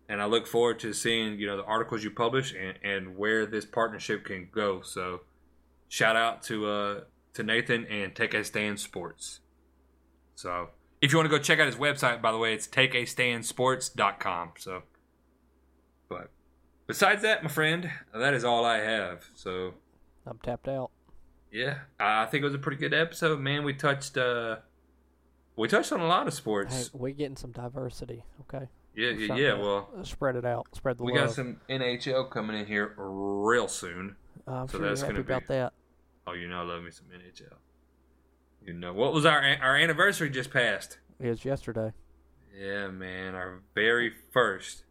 Speaker 2: and I look forward to seeing you know the articles you publish and, and where this partnership can go. So shout out to uh, to Nathan and Take a Stand Sports. So if you want to go check out his website, by the way, it's takeastandsports.com. So, but besides that, my friend, that is all I have. So
Speaker 3: I'm tapped out.
Speaker 2: yeah, I think it was a pretty good episode, man. We touched uh, we touched on a lot of
Speaker 3: Hey,
Speaker 2: sports.
Speaker 3: we're getting some diversity, okay?
Speaker 2: yeah,
Speaker 3: We're
Speaker 2: yeah, yeah. Well,
Speaker 3: spread it out, spread the
Speaker 2: we
Speaker 3: love.
Speaker 2: got some NHL coming in here real soon.
Speaker 3: I'm
Speaker 2: so
Speaker 3: sure you're
Speaker 2: that's
Speaker 3: happy
Speaker 2: gonna be-
Speaker 3: about that.
Speaker 2: Oh, you know, I love me some NHL. You know, what was our our anniversary just passed?
Speaker 3: It was yesterday.
Speaker 2: Yeah, man, our very first,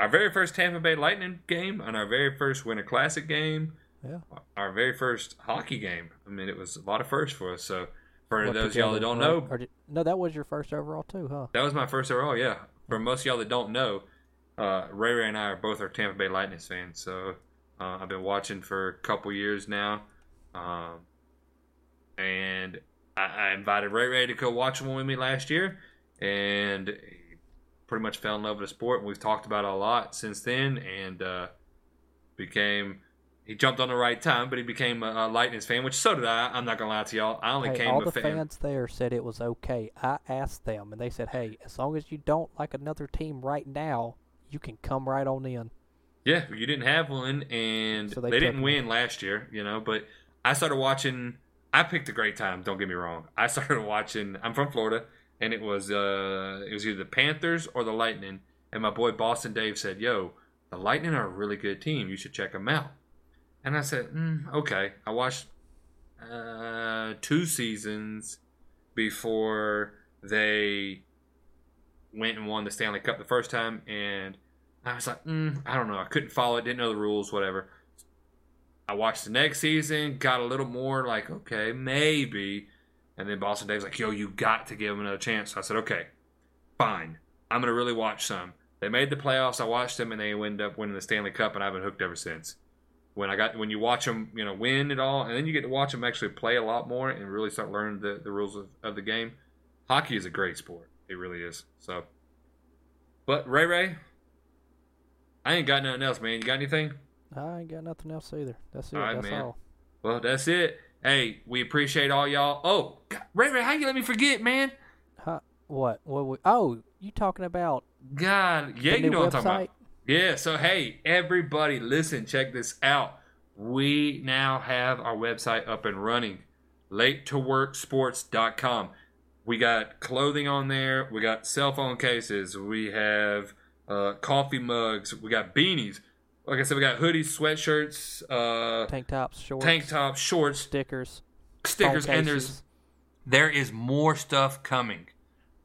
Speaker 2: our very first Tampa Bay Lightning game, and our very first Winter Classic game,
Speaker 3: Yeah.
Speaker 2: our very first hockey game. I mean, it was a lot of firsts for us. So, for those y'all that don't know,
Speaker 3: did- no, that was your first overall too, huh?
Speaker 2: that was my first overall. Yeah, for most of y'all that don't know, uh, Ray Ray and I are both are Tampa Bay Lightning fans. So, uh, I've been watching for a couple years now, um, and I, I invited Ray Ray to go watch one with me last year, and pretty much fell in love with the sport. And we've talked about it a lot since then, and uh, became. He jumped on the right time, but he became a, a Lightning fan, which so did I. I'm not gonna lie to y'all. I only
Speaker 3: Hey,
Speaker 2: came
Speaker 3: all
Speaker 2: a
Speaker 3: the
Speaker 2: fan.
Speaker 3: fans there said it was okay. I asked them, and they said, "Hey, as long as you don't like another team right now, you can come right on in."
Speaker 2: Yeah, you didn't have one, and
Speaker 3: So
Speaker 2: they,
Speaker 3: they
Speaker 2: didn't win last year, you know. But I started watching. I picked a great time. Don't get me wrong. I started watching. I'm from Florida, and it was uh, it was either the Panthers or the Lightning. And my boy Boston Dave said, "Yo, the Lightning are a really good team. You should check them out." And I said, mm, "Okay." I watched uh, two seasons before they went and won the Stanley Cup the first time, and I was like, mm, I don't know. I couldn't follow it, didn't know the rules, whatever. I watched the next season, got a little more like, okay, maybe. And then Boston Dave's like, yo, you got to give them another chance. So I said, okay, fine. I'm going to really watch some. They made the playoffs. I watched them, and they ended up winning the Stanley Cup, and I've been hooked ever since. When I got when you watch them, you know, win it all, and then you get to watch them actually play a lot more and really start learning the, the rules of, of the game. Hockey is a great sport. It really is. So, but Ray Ray, I ain't got nothing else, man. You got anything?
Speaker 3: I ain't got nothing else either. That's it.
Speaker 2: All right,
Speaker 3: That's
Speaker 2: man.
Speaker 3: all.
Speaker 2: Well, that's it. Hey, we appreciate all y'all. Oh, God, Ray Ray, how you let me forget, man?
Speaker 3: Huh? What? What? We, oh, you talking about
Speaker 2: God, yeah, you know what I'm talking about. Yeah, so hey, everybody, listen, check this out. We now have our website up and running. Late to work sports.com. We got clothing on there. We got cell phone cases. We have uh, coffee mugs. We got beanies. Like I said, we got hoodies, sweatshirts, uh,
Speaker 3: Tank tops, shorts,
Speaker 2: tank tops, shorts,
Speaker 3: stickers,
Speaker 2: stickers, and there's there is more stuff coming.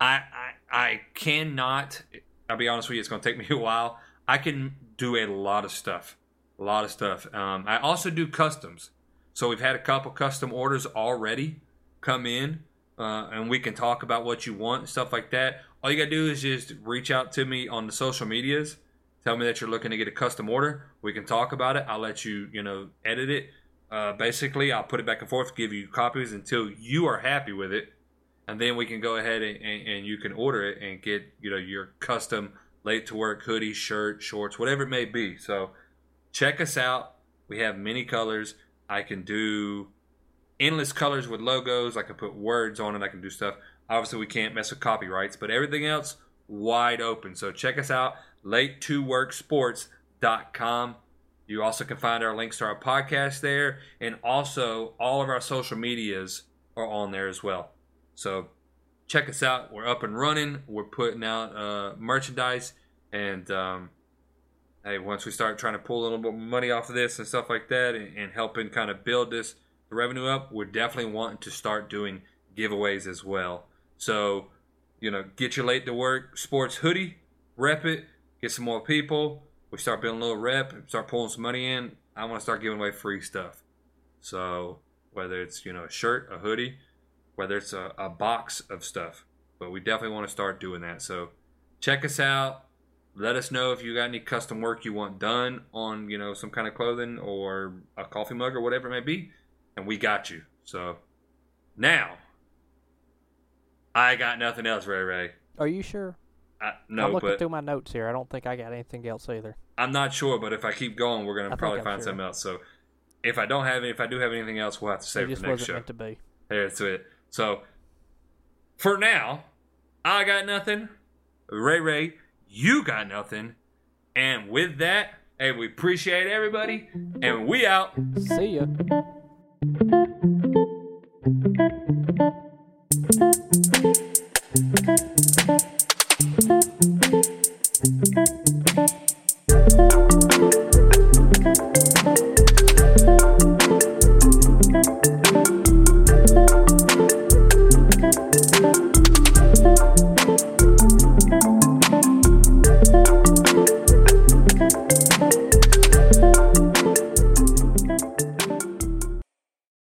Speaker 2: I I, I cannot. I'll be honest with you. It's going to take me a while. I can do a lot of stuff, a lot of stuff. Um, I also do customs. So we've had a couple custom orders already come in, uh, and we can talk about what you want and stuff like that. All you gotta do is just reach out to me on the social medias. Tell me that you're looking to get a custom order. We can talk about it. I'll let you, you know, edit it. Uh, basically, I'll put it back and forth, give you copies until you are happy with it, and then we can go ahead and, and, and you can order it and get, you know, your custom late to work hoodie, shirt, shorts, whatever it may be. So check us out. We have many colors. I can do endless colors with logos. I can put words on it. I can do stuff. Obviously, we can't mess with copyrights, but everything else wide open. So check us out, late2worksports.com. You also can find our links to our podcast there, and also all of our social medias are on there as well. So check us out. We're up and running. We're putting out uh, merchandise, and um, hey, once we start trying to pull a little bit money off of this and stuff like that, and, and helping kind of build this revenue up, we're definitely wanting to start doing giveaways as well. So, you know, get your late to work sports hoodie, rep it, get some more people. We start building a little rep, start pulling some money in. I want to start giving away free stuff. So whether it's you know a shirt, a hoodie, whether it's a, a box of stuff, but we definitely want to start doing that. So check us out. Let us know if you got any custom work you want done on you know some kind of clothing or a coffee mug or whatever it may be, and we got you. So now I got nothing else, Ray Ray.
Speaker 3: Are you sure?
Speaker 2: I, no,
Speaker 3: I'm looking
Speaker 2: but
Speaker 3: through my notes here. I don't think I got anything else either.
Speaker 2: I'm not sure. But if I keep going, we're gonna probably find
Speaker 3: sure.
Speaker 2: something else. So if I don't have, if I do have anything else, we'll have to save it
Speaker 3: just
Speaker 2: for next show.
Speaker 3: meant to be.
Speaker 2: That's it. So for now, I got nothing. Ray Ray, you got nothing. And with that, hey, we appreciate everybody, and we out.
Speaker 3: See ya.